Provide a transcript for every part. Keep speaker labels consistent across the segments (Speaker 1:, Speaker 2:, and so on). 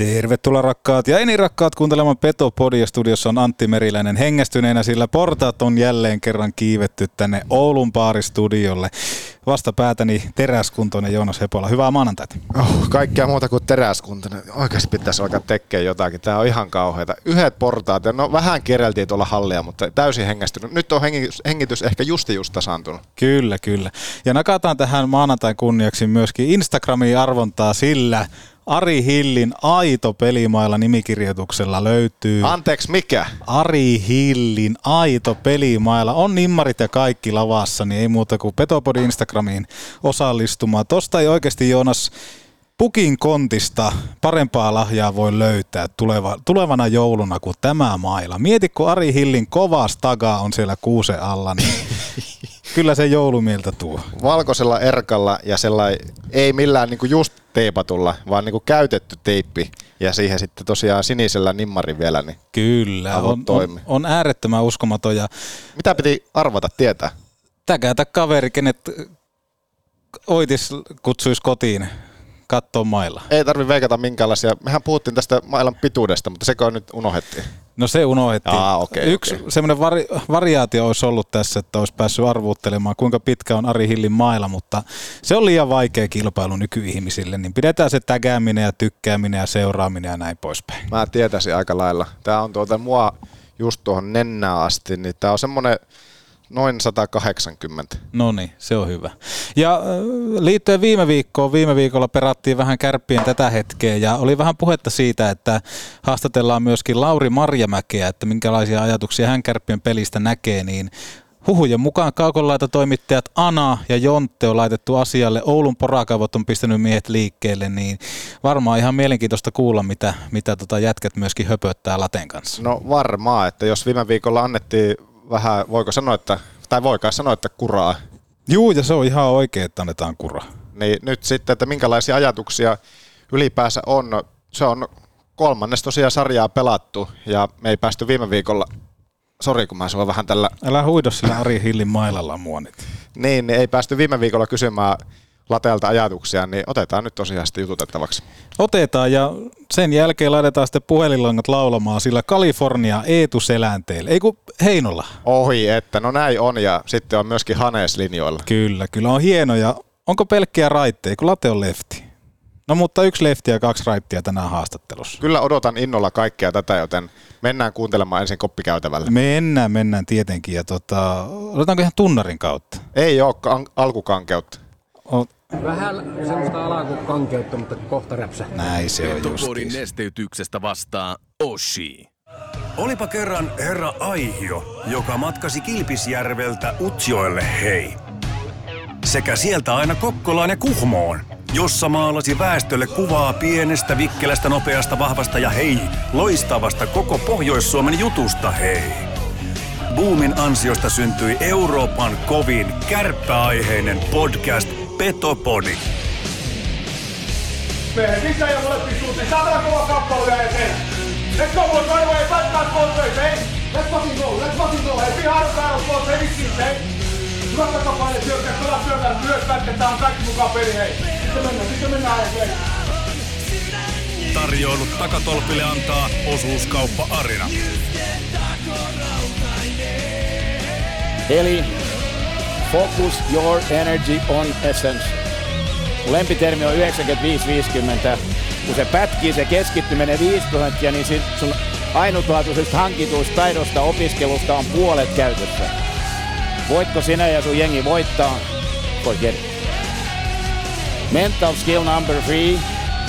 Speaker 1: Tervetuloa rakkaat ja eni rakkaat kuuntelemaan Petopodia. Studiossa on Antti Meriläinen hengästyneenä, sillä portaat on jälleen kerran kiivetty tänne Oulun baaristudiolle. Vastapäätäni teräskuntoinen Joonas Hepola. Hyvää maanantaita.
Speaker 2: Oh, kaikkea muuta kuin teräskuntoinen. Oikeasti pitäisi alkaa tekemään jotakin. Tämä on ihan kauheata. Yhdet portaat, no vähän kereltiin tuolla hallia, mutta täysin hengästynyt. Nyt on hengitys, hengitys ehkä justi just tasaantunut.
Speaker 1: Kyllä, kyllä. Ja nakataan tähän maanantain kunniaksi myöskin Instagramiin arvontaa sillä, Ari Hillin Aito pelimailla nimikirjoituksella löytyy.
Speaker 2: Anteeksi, mikä?
Speaker 1: Ari Hillin Aito pelimailla. On nimmarit ja kaikki lavassa, niin ei muuta kuin Petopodi Instagramiin osallistumaan. Tosta ei oikeasti Joonas pukin kontista parempaa lahjaa voi löytää tuleva, tulevana jouluna kuin tämä maila. Mieti, kun Ari Hillin kovas taga on siellä kuuse alla, niin kyllä se joulumieltä tuo.
Speaker 2: Valkoisella erkalla ja sellainen, ei millään niinku just teipatulla, vaan niinku käytetty teippi ja siihen sitten tosiaan sinisellä nimmari vielä, niin
Speaker 1: Kyllä, on, on, on äärettömän uskomaton. Ja
Speaker 2: Mitä piti arvata tietää?
Speaker 1: täkätä kaveri, kenet Oitis kutsuisi kotiin katsoa mailla.
Speaker 2: Ei tarvi veikata minkäänlaisia. Mehän puhuttiin tästä mailan pituudesta, mutta sekö nyt unohdettiin?
Speaker 1: No se unohdettiin.
Speaker 2: Aa, okei,
Speaker 1: Yksi
Speaker 2: okei.
Speaker 1: semmoinen vari, variaatio olisi ollut tässä, että olisi päässyt arvuuttelemaan, kuinka pitkä on Ari Hillin maila, mutta se on liian vaikea kilpailu nykyihmisille, niin pidetään se tägääminen ja tykkääminen ja seuraaminen ja näin poispäin.
Speaker 2: Mä tietäisin aika lailla. Tää on tuota mua just tuohon nennään asti, niin tää on semmonen noin 180.
Speaker 1: No niin, se on hyvä. Ja äh, liittyen viime viikkoon, viime viikolla perattiin vähän kärppien tätä hetkeä ja oli vähän puhetta siitä, että haastatellaan myöskin Lauri Marjamäkeä, että minkälaisia ajatuksia hän kärppien pelistä näkee, niin Huhujen mukaan kaukolaita toimittajat Ana ja Jontte on laitettu asialle. Oulun porakaivot on pistänyt miehet liikkeelle, niin varmaan ihan mielenkiintoista kuulla, mitä, mitä tota jätkät myöskin höpöttää Laten kanssa.
Speaker 2: No varmaan, että jos viime viikolla annettiin vähän, voiko sanoa, että, tai voi kai sanoa, että kuraa,
Speaker 1: Juu, ja se on ihan oikein, että annetaan kura.
Speaker 2: niin nyt sitten, että minkälaisia ajatuksia ylipäänsä on. Se on kolmannes tosiaan sarjaa pelattu ja me ei päästy viime viikolla, sori kun mä sua vähän tällä,
Speaker 1: Älä huido sillä Ari Hillin mailalla mua nyt.
Speaker 2: niin, niin ei päästy viime viikolla kysymään Latelta ajatuksia, niin otetaan nyt tosiaan sitten jututettavaksi.
Speaker 1: Otetaan ja sen jälkeen laitetaan sitten puhelinlangat laulamaan sillä Kalifornia Eetu Selänteelle. Ei kun Heinolla.
Speaker 2: Ohi, että no näin on ja sitten on myöskin Hanees linjoilla.
Speaker 1: Kyllä, kyllä on hieno ja onko pelkkiä raitteja, kun late on lefti. No mutta yksi lefti ja kaksi raittia tänään haastattelussa.
Speaker 2: Kyllä odotan innolla kaikkea tätä, joten mennään kuuntelemaan ensin koppikäytävällä.
Speaker 1: Mennään, mennään tietenkin ja tota, otetaanko ihan tunnarin kautta?
Speaker 2: Ei ole kan- alkukankeutta.
Speaker 1: O,
Speaker 3: Vähän semmoista alakukankeutta, mutta kohta räpsä.
Speaker 1: näin se on
Speaker 4: Petopodin
Speaker 1: just.
Speaker 4: nesteytyksestä vastaa Oshi.
Speaker 5: Olipa kerran herra Aihio, joka matkasi Kilpisjärveltä Utsjoelle hei. Sekä sieltä aina Kokkolaan ja Kuhmoon, jossa maalasi väestölle kuvaa pienestä, vikkelästä, nopeasta, vahvasta ja hei, loistavasta koko Pohjois-Suomen jutusta hei. Boomin ansiosta syntyi Euroopan kovin kärppäaiheinen podcast Petopodi.
Speaker 6: Miehet sisään ja molempiin suuntiin. Saatana kova kappale vielä eteen. Let's go boys, right away. Back back both ways, hey. Let's fucking go, let's fucking go. Hey, behind the barrel, boys, heavy skills, hey. Hyvät takapaine, syökkää, pelaa syökkää, myös pätkä. Tää on kaikki mukaan peli, hei. Sitten mennään, sitten mennään, hei.
Speaker 5: Tarjoilut takatolpille antaa osuuskauppa Arina.
Speaker 7: Eli focus your energy on essence. Lempitermi on 95-50. Kun se pätkii, se keskittyminen 5 prosenttia, niin sit sun ainutlaatuisesta hankituista taidosta opiskelusta on puolet käytössä. Voitko sinä ja sun jengi voittaa? Forget it. Mental skill number three.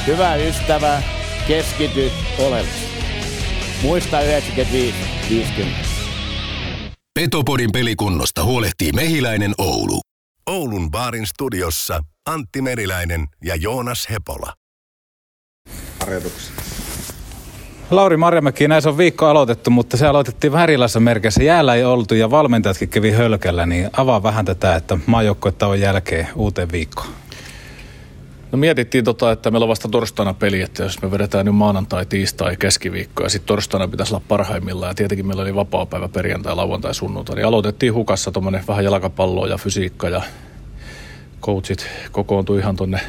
Speaker 7: Hyvä ystävä, keskity oleellisesti. Muista 95-50.
Speaker 8: Petopodin pelikunnosta huolehtii Mehiläinen Oulu.
Speaker 5: Oulun baarin studiossa Antti Meriläinen ja Joonas Hepola.
Speaker 2: Harjoituksia.
Speaker 1: Lauri Marjamäki, näissä on viikko aloitettu, mutta se aloitettiin vähän erilaisessa merkissä. Jäällä ei oltu ja valmentajatkin kävi hölkällä, niin avaa vähän tätä, että maajoukkuetauon jälkeen uuteen viikkoon.
Speaker 9: No mietittiin tota, että meillä on vasta torstaina peli, että jos me vedetään nyt maanantai, tiistai, keskiviikko ja sitten torstaina pitäisi olla parhaimmillaan. Ja tietenkin meillä oli vapaa päivä perjantai, lauantai, sunnuntai. Niin aloitettiin hukassa tuommoinen vähän jalkapalloa ja fysiikka ja coachit kokoontui ihan tonne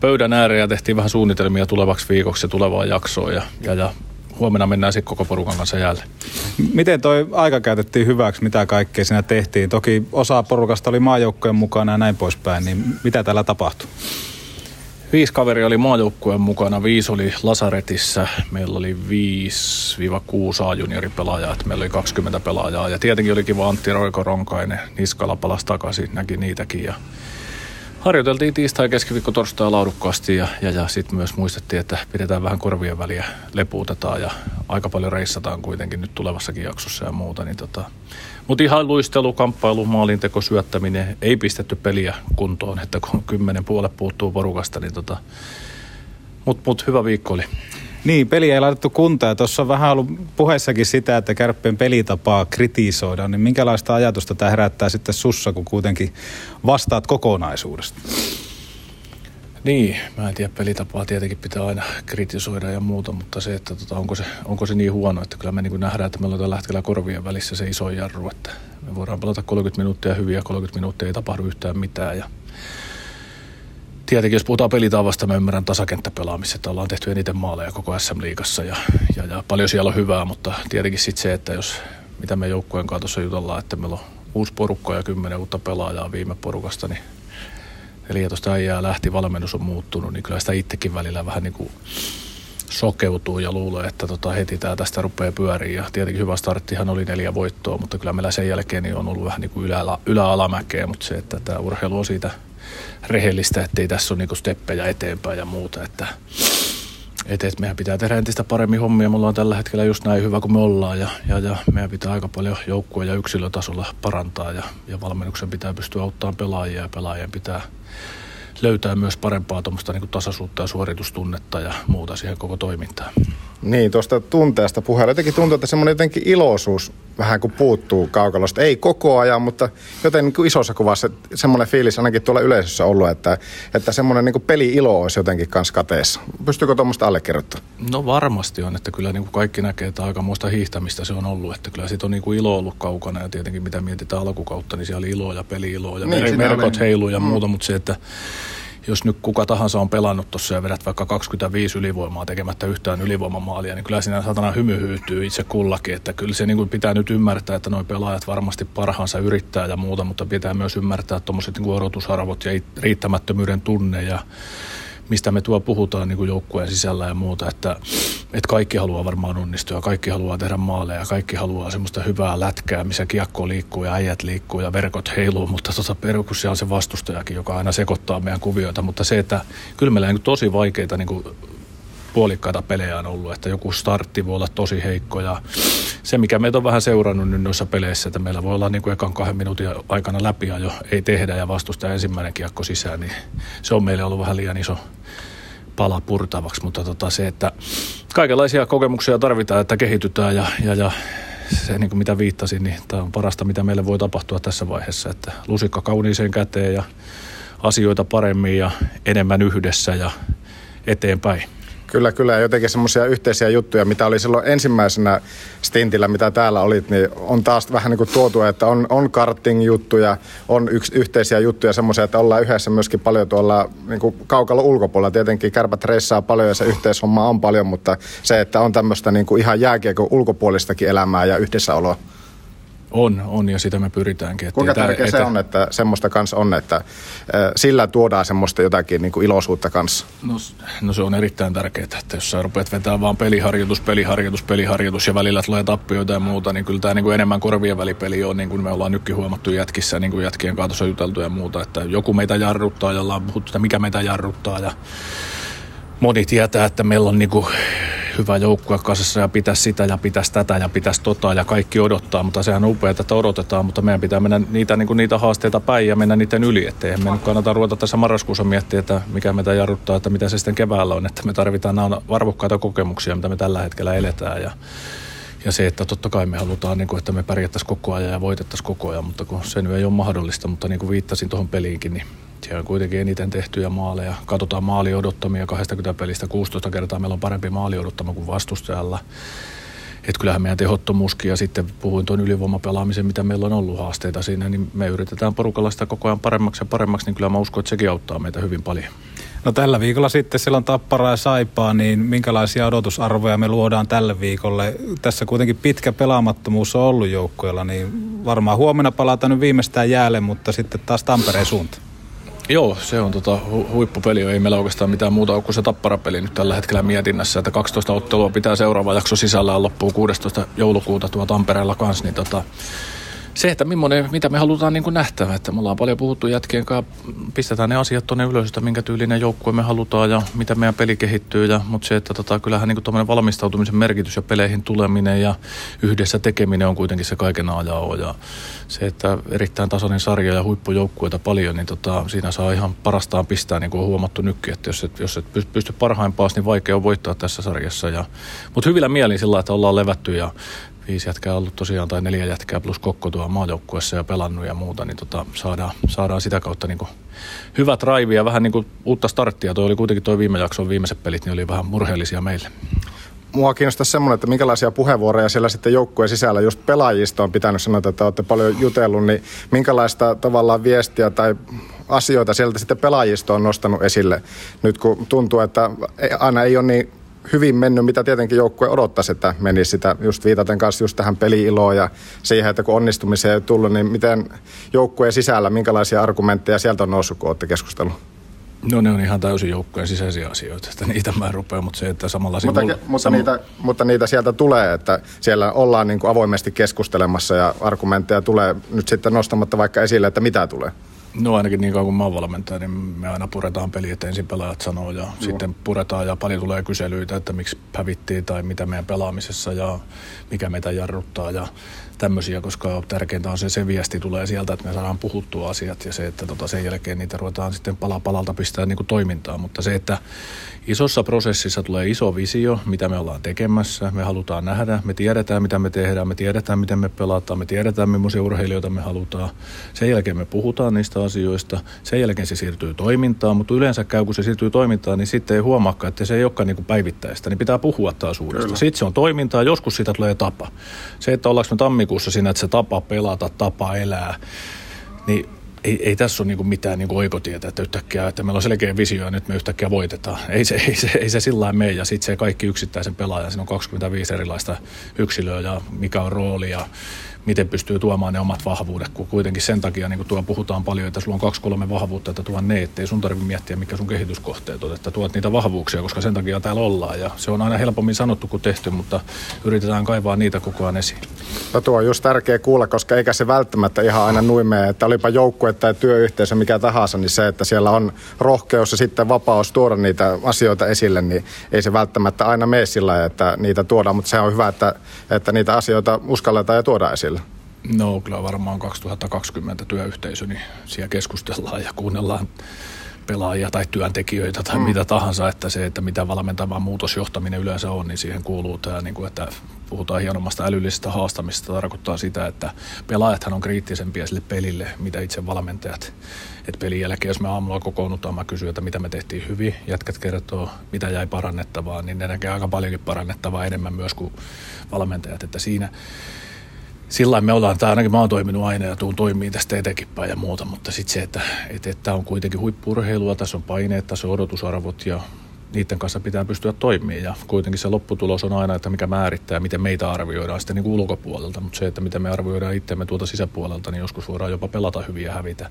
Speaker 9: pöydän ääreen ja tehtiin vähän suunnitelmia tulevaksi viikoksi ja tulevaan jaksoon ja, ja, ja huomenna mennään sitten koko porukan kanssa jälleen.
Speaker 1: Miten toi aika käytettiin hyväksi, mitä kaikkea siinä tehtiin? Toki osa porukasta oli maajoukkojen mukana ja näin poispäin, niin mitä täällä tapahtui?
Speaker 9: Viisi kaveri oli maajoukkueen mukana, viisi oli Lasaretissa, meillä oli 5-6 A-junioripelaajaa, meillä oli 20 pelaajaa. Ja tietenkin oli kiva Antti Roiko Ronkainen, Niskala palasi takaisin, näki niitäkin. Ja harjoiteltiin tiistai, keskiviikko, torstai laadukkaasti ja, ja, ja sitten myös muistettiin, että pidetään vähän korvien väliä, lepuutetaan ja aika paljon reissataan kuitenkin nyt tulevassakin jaksossa ja muuta. Niin tota. Mutta ihan luistelu, kamppailu, maalinteko, syöttäminen, ei pistetty peliä kuntoon, että kun kymmenen puolet puuttuu porukasta, niin tota. Mutta mut hyvä viikko oli.
Speaker 1: Niin, peli ei laitettu kuntoon. Ja tuossa on vähän ollut puheessakin sitä, että kärppien pelitapaa kritisoidaan. Niin minkälaista ajatusta tämä herättää sitten sussa, kun kuitenkin vastaat kokonaisuudesta?
Speaker 9: Niin, mä en tiedä, pelitapaa tietenkin pitää aina kritisoida ja muuta, mutta se, että tota, onko, se, onko se niin huono, että kyllä me niin nähdään, että meillä on tällä hetkellä korvien välissä se iso jarru, että me voidaan pelata 30 minuuttia hyviä, 30 minuuttia ei tapahdu yhtään mitään ja tietenkin jos puhutaan pelitavasta, mä ymmärrän tasakenttäpelaamista, että ollaan tehty eniten maaleja koko SM-liigassa ja, ja, ja paljon siellä on hyvää, mutta tietenkin sitten se, että jos mitä me joukkueen kanssa tuossa jutellaan, että meillä on uusi porukka ja kymmenen uutta pelaajaa viime porukasta, niin eli tuosta äijää lähti, valmennus on muuttunut, niin kyllä sitä itsekin välillä vähän niin kuin sokeutuu ja luulee, että tota heti tämä tästä rupeaa pyöriin. Ja tietenkin hyvä starttihan oli neljä voittoa, mutta kyllä meillä sen jälkeen niin on ollut vähän niin kuin ylä, ylä mutta se, että tämä urheilu on siitä rehellistä, ettei tässä ole niinku steppejä eteenpäin ja muuta. Että, et, et meidän pitää tehdä entistä paremmin hommia. Me ollaan tällä hetkellä just näin hyvä kuin me ollaan ja, ja, ja meidän pitää aika paljon joukkueen ja yksilötasolla parantaa ja, ja valmennuksen pitää pystyä auttamaan pelaajia ja pelaajien pitää löytää myös parempaa niin tasaisuutta ja suoritustunnetta ja muuta siihen koko toimintaan.
Speaker 10: Niin, tuosta tunteesta puheella. Jotenkin tuntuu, että semmoinen jotenkin iloisuus vähän kuin puuttuu kaukalosta. Ei koko ajan, mutta joten niin kuin isossa kuvassa semmoinen fiilis ainakin tuolla yleisössä ollut, että, että semmoinen niin peli-ilo olisi jotenkin kanssa kateessa. Pystyykö tuommoista allekirjoittamaan?
Speaker 9: No varmasti on, että kyllä niin kuin kaikki näkee, että aika muista hiihtämistä se on ollut. Että kyllä siitä on niin kuin ilo ollut kaukana ja tietenkin mitä mietitään alkukautta, niin siellä oli ilo ja peli-ilo ja niin, merkot heilu ja mm. muuta, mutta se, että jos nyt kuka tahansa on pelannut tuossa ja vedät vaikka 25 ylivoimaa tekemättä yhtään ylivoimamaalia, niin kyllä siinä satana hymy hyytyy itse kullakin. Että kyllä se niin kuin pitää nyt ymmärtää, että nuo pelaajat varmasti parhaansa yrittää ja muuta, mutta pitää myös ymmärtää tuommoiset niin odotusarvot ja riittämättömyyden tunne ja mistä me tuo puhutaan niin kuin joukkueen sisällä ja muuta, että, että kaikki haluaa varmaan onnistua, kaikki haluaa tehdä maaleja, kaikki haluaa semmoista hyvää lätkää, missä kiekko liikkuu ja äijät liikkuu ja verkot heiluu, mutta tuota, perus on se vastustajakin, joka aina sekoittaa meidän kuvioita, mutta se, että kyllä meillä on niin tosi vaikeita niin kuin puolikkaita pelejä on ollut, että joku startti voi olla tosi heikko ja se, mikä meitä on vähän seurannut nyt noissa peleissä, että meillä voi olla niin kuin ekan kahden minuutin aikana läpi jo ei tehdä ja vastusta ensimmäinen kiekko sisään, niin se on meille ollut vähän liian iso pala purtavaksi, mutta tota se, että kaikenlaisia kokemuksia tarvitaan, että kehitytään ja, ja, ja se niin kuin mitä viittasin, niin tämä on parasta, mitä meille voi tapahtua tässä vaiheessa, että lusikka kauniiseen käteen ja asioita paremmin ja enemmän yhdessä ja eteenpäin.
Speaker 10: Kyllä, kyllä. Jotenkin semmoisia yhteisiä juttuja, mitä oli silloin ensimmäisenä stintillä, mitä täällä olit, niin on taas vähän niin kuin tuotu, että on, on karting-juttuja, on yks, yhteisiä juttuja semmoisia, että ollaan yhdessä myöskin paljon tuolla niin kuin kaukalla ulkopuolella. Tietenkin kärpät reissaa paljon ja se yhteishomma on paljon, mutta se, että on tämmöistä niin kuin ihan jääkiekon ulkopuolistakin elämää ja yhdessäoloa.
Speaker 9: On, on ja sitä me pyritäänkin.
Speaker 10: Kuinka tärkeää se on, että semmoista kanssa on, että sillä tuodaan semmoista jotakin niin kuin iloisuutta kanssa?
Speaker 9: No, no se on erittäin tärkeää, että jos sä rupeat vetämään vaan peliharjoitus, peliharjoitus, peliharjoitus ja välillä tulee tappioita ja muuta, niin kyllä tämä niin kuin enemmän korvien välipeli on, niin kuin me ollaan nytkin huomattu jätkissä, niin kuin jätkien kaatossa juteltu ja muuta, että joku meitä jarruttaa ja ollaan puhuttu, että mikä meitä jarruttaa ja moni tietää, että meillä on niinku hyvä joukkue kasassa ja pitäisi sitä ja pitäisi tätä ja pitäisi tota ja kaikki odottaa, mutta sehän on upeaa, että odotetaan, mutta meidän pitää mennä niitä, niin kuin niitä haasteita päin ja mennä niiden yli, ettei me nyt kannata ruveta tässä marraskuussa miettiä, että mikä meitä jarruttaa, että mitä se sitten keväällä on, että me tarvitaan nämä arvokkaita kokemuksia, mitä me tällä hetkellä eletään ja ja se, että totta kai me halutaan, niin kuin, että me pärjättäisiin koko ajan ja voitettaisiin koko ajan, mutta kun se nyt ei ole mahdollista, mutta niin kuin viittasin tuohon peliinkin, niin siellä on kuitenkin eniten tehtyjä maaleja. Katsotaan maali odottamia 20 pelistä 16 kertaa. Meillä on parempi maali odottama kuin vastustajalla. Että kyllähän meidän tehottomuuskin ja sitten puhuin tuon ylivoimapelaamisen, mitä meillä on ollut haasteita siinä, niin me yritetään porukalla sitä koko ajan paremmaksi ja paremmaksi, niin kyllä mä uskon, että sekin auttaa meitä hyvin paljon.
Speaker 1: No tällä viikolla sitten silloin Tappara ja Saipaa, niin minkälaisia odotusarvoja me luodaan tälle viikolle? Tässä kuitenkin pitkä pelaamattomuus on ollut joukkueella, niin varmaan huomenna palataan nyt viimeistään jäälle, mutta sitten taas Tampereen suunta.
Speaker 9: Joo, se on tota, hu- huippupeli. Ei meillä oikeastaan mitään muuta ole kuin se tapparapeli nyt tällä hetkellä mietinnässä, että 12 ottelua pitää seuraava jakso sisällään loppuu 16. joulukuuta tuo Tampereella kanssa, niin tota, se, että mitä me halutaan niin kuin nähtävä, että me ollaan paljon puhuttu jätkien kanssa, pistetään ne asiat tuonne ylös, että minkä tyylinen joukkue me halutaan ja mitä meidän peli kehittyy, ja, mutta se, että tota, kyllähän niin kuin valmistautumisen merkitys ja peleihin tuleminen ja yhdessä tekeminen on kuitenkin se kaiken ajaa ja se, että erittäin tasainen sarja ja huippujoukkueita paljon, niin tota, siinä saa ihan parastaan pistää, niin kuin on huomattu nytkin, että jos et, jos et pysty parhaimpaan, niin vaikea on voittaa tässä sarjassa. Ja, mutta hyvillä mielin sillä, että ollaan levätty ja viisi jätkää ollut tosiaan, tai neljä jätkää plus kokko tuo maajoukkuessa ja pelannut ja muuta, niin tota, saadaan, saadaan sitä kautta niin hyvät raivi ja vähän niin kuin uutta starttia. Toi oli kuitenkin tuo viime jakson viimeiset pelit, niin oli vähän murheellisia meille.
Speaker 2: Mua kiinnostaa semmoinen, että minkälaisia puheenvuoroja siellä sitten joukkueen sisällä just pelaajista on pitänyt sanoa, että olette paljon jutellut, niin minkälaista tavallaan viestiä tai asioita sieltä sitten pelaajista on nostanut esille nyt kun tuntuu, että aina ei ole niin hyvin mennyt, mitä tietenkin joukkue odottaisi, että menisi sitä just viitaten kanssa just tähän peliiloon ja siihen, että kun onnistumiseen ei tullut, niin miten joukkueen sisällä, minkälaisia argumentteja sieltä on noussut, kun olette keskustellut?
Speaker 9: No ne on ihan täysin joukkueen sisäisiä asioita, että niitä mä rupean, mutta se, että samalla...
Speaker 2: Mutta,
Speaker 9: sivulla,
Speaker 2: mutta,
Speaker 9: sam...
Speaker 2: niitä, mutta niitä sieltä tulee, että siellä ollaan niin kuin avoimesti keskustelemassa ja argumentteja tulee nyt sitten nostamatta vaikka esille, että mitä tulee.
Speaker 9: No ainakin niin kauan kuin mä oon valmentaja, niin me aina puretaan peli, että ensin pelaajat sanoo ja Joo. sitten puretaan ja paljon tulee kyselyitä, että miksi hävittiin tai mitä meidän pelaamisessa ja mikä meitä jarruttaa ja tämmöisiä, koska tärkeintä on se, se viesti tulee sieltä, että me saadaan puhuttua asiat ja se, että tota sen jälkeen niitä ruvetaan sitten pala palalta pistää niin kuin toimintaan, mutta se, että isossa prosessissa tulee iso visio, mitä me ollaan tekemässä, me halutaan nähdä, me tiedetään mitä me tehdään, me tiedetään miten me pelataan, me tiedetään millaisia urheilijoita me halutaan, sen jälkeen me puhutaan niistä asioista, sen jälkeen se siirtyy toimintaan, mutta yleensä käy, kun se siirtyy toimintaan, niin sitten ei huomaakaan, että se ei olekaan niin kuin päivittäistä, niin pitää puhua taas uudestaan. Sitten se on toimintaa, joskus siitä tulee tapa. Se, että ollaanko me tammikuussa siinä, että se tapa pelata, tapa elää, niin ei, ei tässä ole niinku mitään niinku oikotietä, että yhtäkkiä, että meillä on selkeä visio ja nyt me yhtäkkiä voitetaan. Ei se, ei se, ei se sillä mene ja sitten se kaikki yksittäisen pelaajan, siinä on 25 erilaista yksilöä ja mikä on rooli ja miten pystyy tuomaan ne omat vahvuudet, kun kuitenkin sen takia niin tuo puhutaan paljon, että sulla on kaksi kolme vahvuutta, että tuon ne, ettei sun tarvitse miettiä, mikä sun kehityskohteet on, että tuot niitä vahvuuksia, koska sen takia täällä ollaan ja se on aina helpommin sanottu kuin tehty, mutta yritetään kaivaa niitä koko ajan esiin.
Speaker 2: No tuo on just tärkeä kuulla, koska eikä se välttämättä ihan aina nuimee, että olipa joukkue tai työyhteisö mikä tahansa, niin se, että siellä on rohkeus ja sitten vapaus tuoda niitä asioita esille, niin ei se välttämättä aina mene sillä, että niitä tuodaan, mutta se on hyvä, että, että niitä asioita uskalletaan ja tuodaan esille.
Speaker 9: No kyllä varmaan 2020 työyhteisö, niin siellä keskustellaan ja kuunnellaan pelaajia tai työntekijöitä tai mm. mitä tahansa, että se, että mitä valmentava muutosjohtaminen yleensä on, niin siihen kuuluu tämä, niin kuin, että puhutaan hienommasta älyllisestä haastamista, tarkoittaa sitä, että pelaajathan on kriittisempiä sille pelille, mitä itse valmentajat. Et pelin jälkeen, jos me aamulla kokoonnutaan, mä kysyn, että mitä me tehtiin hyvin, jätkät kertoo, mitä jäi parannettavaa, niin ne näkee aika paljonkin parannettavaa enemmän myös kuin valmentajat, että siinä sillä me ollaan, tai ainakin mä oon toiminut aina ja tuun toimii tästä etenkin päin ja muuta, mutta sitten se, että, että, on kuitenkin huippurheilua, tässä on paineet, tässä on odotusarvot ja niiden kanssa pitää pystyä toimimaan ja kuitenkin se lopputulos on aina, että mikä määrittää, miten meitä arvioidaan sitten niin ulkopuolelta, mutta se, että miten me arvioidaan itseämme tuolta sisäpuolelta, niin joskus voidaan jopa pelata hyvin ja hävitä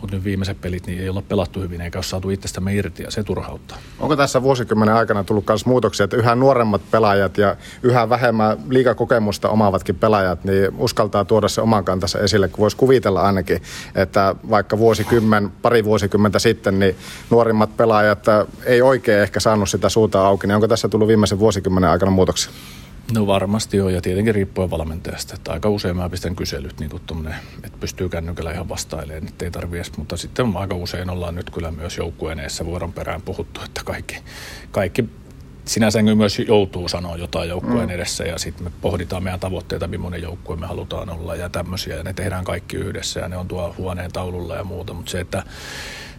Speaker 9: mutta nyt viimeiset pelit niin ei olla pelattu hyvin eikä ole saatu itsestämme irti ja se turhauttaa.
Speaker 2: Onko tässä vuosikymmenen aikana tullut myös muutoksia, että yhä nuoremmat pelaajat ja yhä vähemmän liikakokemusta omaavatkin pelaajat niin uskaltaa tuoda se oman kantansa esille, kun voisi kuvitella ainakin, että vaikka vuosikymmen, pari vuosikymmentä sitten, niin nuorimmat pelaajat ei oikein ehkä saanut sitä suuta auki, niin onko tässä tullut viimeisen vuosikymmenen aikana muutoksia?
Speaker 9: No varmasti on ja tietenkin riippuen valmentajasta. Että aika usein mä pistän kyselyt, niin kuin että pystyy kännykällä ihan vastailemaan, että ei tarvii edes. Mutta sitten aika usein ollaan nyt kyllä myös joukkueen vuoron perään puhuttu, että kaikki, kaikki sinänsä myös joutuu sanoa jotain joukkueen mm. edessä ja sitten me pohditaan meidän tavoitteita, millainen joukkue me halutaan olla ja tämmöisiä ja ne tehdään kaikki yhdessä ja ne on tuo huoneen taululla ja muuta, mutta se, että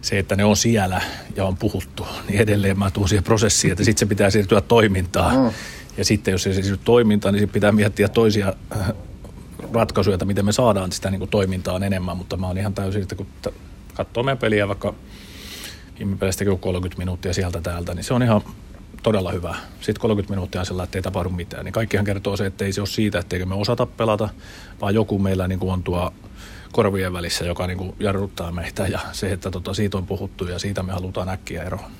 Speaker 9: se, että ne on siellä ja on puhuttu, niin edelleen mä tuun siihen prosessiin, että sitten se pitää siirtyä toimintaan. Mm. Ja sitten jos se siirtyy toimintaan, niin pitää miettiä toisia äh, ratkaisuja, että miten me saadaan sitä niin kuin toimintaan enemmän, mutta mä oon ihan täysin, että kun katsoo meidän peliä vaikka ihmipeleistä 30 minuuttia sieltä täältä, niin se on ihan todella hyvä. Sitten 30 minuuttia on sellainen, että ei tapahdu mitään. Niin kaikkihan kertoo se, että ei se ole siitä, etteikö me osata pelata, vaan joku meillä niin kuin on tuo korvien välissä, joka niin kuin jarruttaa meitä ja se, että tota, siitä on puhuttu ja siitä me halutaan äkkiä eroon.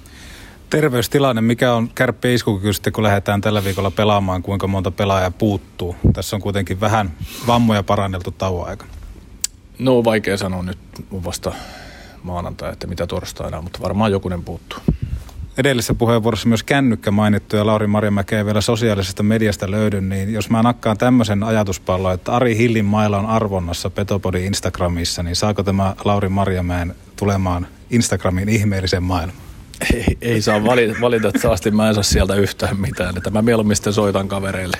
Speaker 1: Terveystilanne, mikä on kärppi iskukyky sitten, kun lähdetään tällä viikolla pelaamaan, kuinka monta pelaajaa puuttuu? Tässä on kuitenkin vähän vammoja paranneltu tauon aika.
Speaker 9: No vaikea sanoa nyt vasta maanantai, että mitä torstaina, mutta varmaan jokunen puuttuu.
Speaker 1: Edellisessä puheenvuorossa myös kännykkä mainittu ja Lauri Marjamäkeä vielä sosiaalisesta mediasta löydy, niin jos mä nakkaan tämmöisen ajatuspallon, että Ari Hillin mailla on arvonnassa Petopodin Instagramissa, niin saako tämä Lauri Marjamäen tulemaan Instagramin ihmeellisen maailman?
Speaker 9: Ei, ei saa valita, valitettavasti, mä en saa sieltä yhtään mitään. Että mä mieluummin sitten soitan kavereille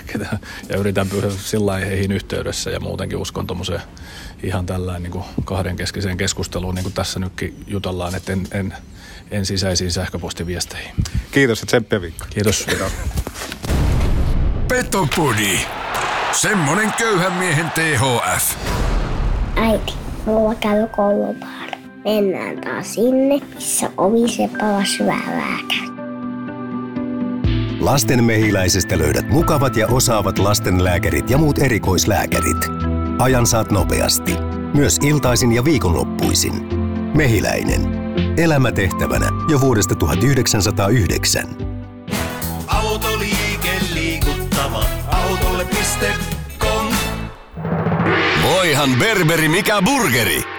Speaker 9: ja yritän pysyä sillä heihin yhteydessä ja muutenkin uskon tuommoiseen ihan tällainen niin kahdenkeskiseen keskusteluun, niin kuin tässä nytkin jutellaan, että en, en, en sisäisiin sähköpostiviesteihin.
Speaker 1: Kiitos ja tsemppiä viikko.
Speaker 9: Kiitos.
Speaker 5: Petopodi. Semmonen köyhän miehen THF.
Speaker 4: Äiti, mulla käy koulupaara. Mennään taas sinne, missä oviseppala syvää lääkäri.
Speaker 8: Lasten mehiläisestä löydät mukavat ja osaavat lastenlääkärit ja muut erikoislääkärit. Ajan saat nopeasti. Myös iltaisin ja viikonloppuisin. Mehiläinen. Elämä tehtävänä jo vuodesta 1909.
Speaker 11: Autoliike liikuttava. Autolle.com
Speaker 12: Voihan berberi mikä burgeri.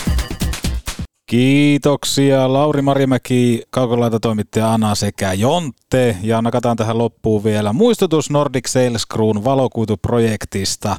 Speaker 1: Kiitoksia Lauri Marjamäki, kaukolaitatoimittaja Anna sekä Jontte. Ja nakataan tähän loppuun vielä muistutus Nordic Sales Crewn valokuituprojektista.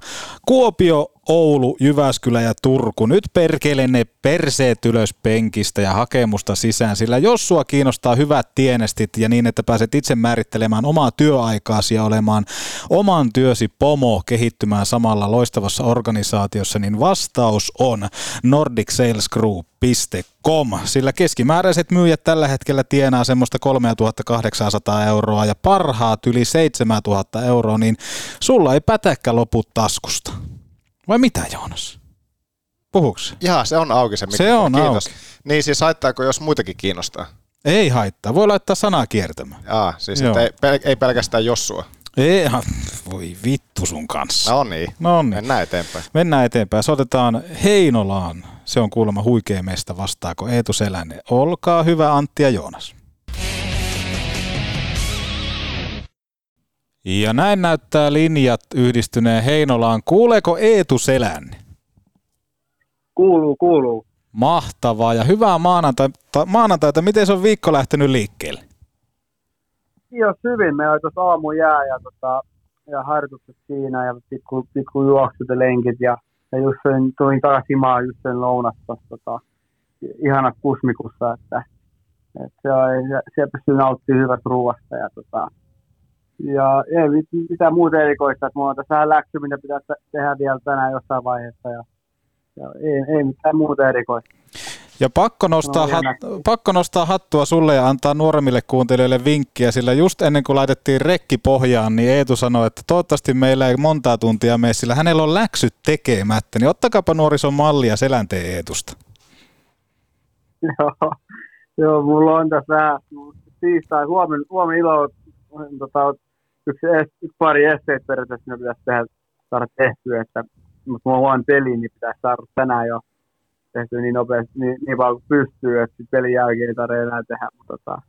Speaker 1: Kuopio, Oulu, Jyväskylä ja Turku. Nyt perkele ne perseet ylös penkistä ja hakemusta sisään, sillä jos sua kiinnostaa hyvät tienestit ja niin, että pääset itse määrittelemään omaa työaikaasi ja olemaan oman työsi pomo kehittymään samalla loistavassa organisaatiossa, niin vastaus on nordicsalesgroup.com, sillä keskimääräiset myyjät tällä hetkellä tienaa semmoista 3800 euroa ja parhaat yli 7000 euroa, niin sulla ei pätäkkä lopu taskusta. Vai mitä Joonas? Puhuks?
Speaker 10: Jaa, se on auki se
Speaker 1: Se on
Speaker 10: Kiitos.
Speaker 1: auki.
Speaker 10: Niin siis haittaako, jos muitakin kiinnostaa?
Speaker 1: Ei haittaa, voi laittaa sanaa kiertämään.
Speaker 10: Jaa, siis ei, pel- ei pelkästään Jossua.
Speaker 1: Ei, voi vittu sun kanssa.
Speaker 10: No niin,
Speaker 1: No niin.
Speaker 10: mennään eteenpäin.
Speaker 1: Mennään eteenpäin. Soitetaan Heinolaan. Se on kuulemma huikea mestä. Vastaako Eetu Selänne? Olkaa hyvä Antti ja Joonas. Ja näin näyttää linjat yhdistyneen Heinolaan. Kuuleeko Eetu Selänne?
Speaker 13: Kuuluu, kuuluu.
Speaker 1: Mahtavaa ja hyvää maanantaita. maanantaita. Miten se on viikko lähtenyt liikkeelle?
Speaker 13: Jos hyvin, meillä oli tuossa aamujää ja, tota, ja harjoitukset siinä ja pikku, pikku juoksut ja lenkit ja, ja just sen, tulin takaisin maan just sen lounasta tota, ihana kusmikussa, että, että se siellä pystyy nauttimaan hyvästä ruuasta ja tota, ja ei mit- mitään muuta erikoista, että mulla on tässä vähän läksy, mitä pitäisi tehdä vielä tänään jossain vaiheessa ja, ja ei, ei mitään muuta erikoista.
Speaker 1: Ja pakko nostaa,
Speaker 13: No,
Speaker 1: hat, pakko nostaa hattua sulle ja antaa nuoremmille kuuntelijoille vinkkiä, sillä just ennen kuin laitettiin rekki pohjaan, niin Eetu sanoi, että toivottavasti meillä ei montaa tuntia mene, sillä hänellä on läksyt tekemättä, niin ottakapa nuorison mallia selänteen Eetusta.
Speaker 13: Joo, joo, mulla on tässä vähän tiistai, huomenna, huomenna ilo, tota, yksi, yksi pari esteet periaatteessa ne pitäisi tehdä, saada tehtyä, että, mutta mulla on peli, niin pitäisi saada tänään jo tehtyä niin nopeasti, niin, niin paljon kuin pystyy, että pelin jälkeen ei tarvitse enää tehdä, mutta tota,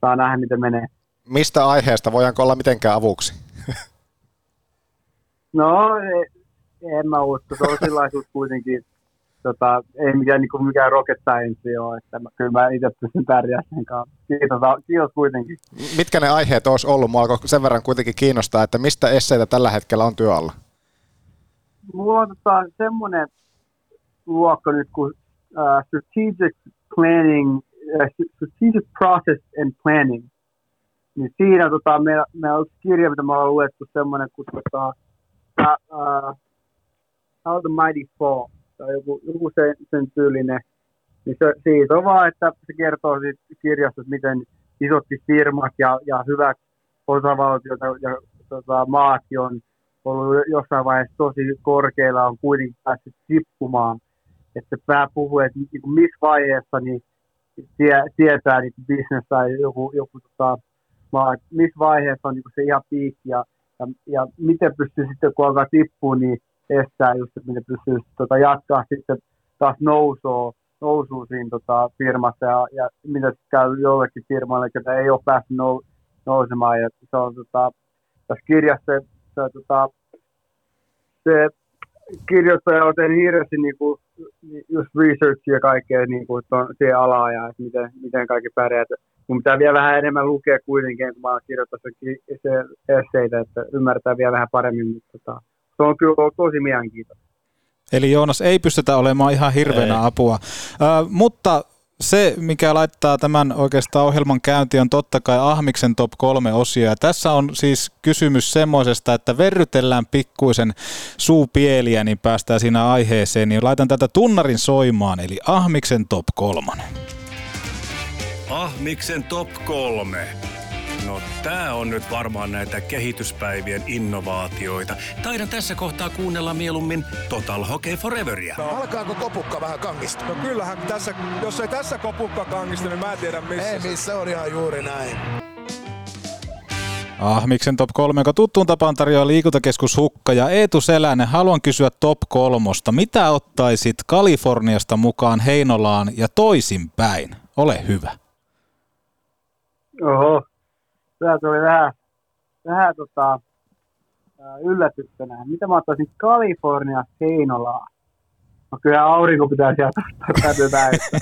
Speaker 13: saa nähdä, miten menee.
Speaker 10: Mistä aiheesta? Voidaanko olla mitenkään avuksi?
Speaker 13: No, ei, en mä usko, se on sellaisuus kuitenkin, tota, ei mikään, niin kuin mikään rocket science ole, että mä, kyllä mä itse pystyn pärjäämään sen kanssa. Kiitos, kiitos kuitenkin.
Speaker 10: Mitkä ne aiheet olisi ollut? Mua alkoi sen verran kuitenkin kiinnostaa, että mistä esseitä tällä hetkellä on työalla?
Speaker 13: Mulla on tota, semmoinen luokka nyt kuin uh, Strategic Planning äh, Strategic Process and Planning. Niin siinä tota, meillä, meillä on yksi kirja, mitä me ollaan luettu, semmoinen kuin tota, uh, uh, How the Mighty Fall, tai joku, joku sen, sen tyylinen. Niin se, siitä on vaan, että se kertoo siitä kirjasta, että miten isotkin firmat ja, ja hyvät osavaltiot ja, ja tota, maatkin on ollut jossain vaiheessa tosi korkeilla, on kuitenkin päässyt tippumaan. Että pää puhuu, että niin missä vaiheessa niin tie, tietää niin business tai joku, joku tota, maa, että missä vaiheessa on niin se ihan piikki ja, ja, ja, miten pystyy sitten, kun alkaa tippua, niin estää just, että miten pystyy tota, jatkaa sitten taas nousua, nousua siinä tota, firmassa ja, ja mitä käy jollekin firmalle, jotka ei ole päässyt nou, nousemaan. Ja se on tota, tässä kirjassa se, se, tota, se kirjoittaja on tehnyt hirveästi niin kuin, just researchia ja kaikkea niin kuin, ton, siihen alaan ja että miten, miten kaikki pärjää. Että Mun pitää vielä vähän enemmän lukea kuitenkin, kun mä oon kirjoittanut se, se esseitä, että ymmärtää vielä vähän paremmin. Mutta tota, se on kyllä tosi mielenkiintoista.
Speaker 1: Eli Joonas ei pystytä olemaan ihan hirveänä
Speaker 13: Ei.
Speaker 1: apua. Ö, mutta se, mikä laittaa tämän oikeastaan ohjelman käyntiin, on totta kai Ahmiksen top kolme osia. Ja tässä on siis kysymys semmoisesta, että verrytellään pikkuisen suupieliä, niin päästään siinä aiheeseen. Niin laitan tätä tunnarin soimaan, eli Ahmiksen top kolmonen.
Speaker 5: Ahmiksen top kolme. No tää on nyt varmaan näitä kehityspäivien innovaatioita. Taidan tässä kohtaa kuunnella mieluummin Total Hockey Foreveria.
Speaker 6: Alkaako kopukka vähän kangista? No kyllähän tässä, jos ei tässä kopukka kangista, niin mä en tiedä missä. Ei missä, on ihan juuri näin.
Speaker 1: Ahmiksen top 3, joka tuttuun tapaan tarjoaa liikuntakeskus Hukka ja Eetu Selänen. Haluan kysyä top kolmosta. Mitä ottaisit Kaliforniasta mukaan Heinolaan ja toisinpäin? Ole hyvä.
Speaker 13: Oho, tämä tuli vähän, vähän tota, yllätyksenä. Mitä mä ottaisin Kalifornia Heinolaan? No kyllä aurinko pitää sieltä ottaa näyttää.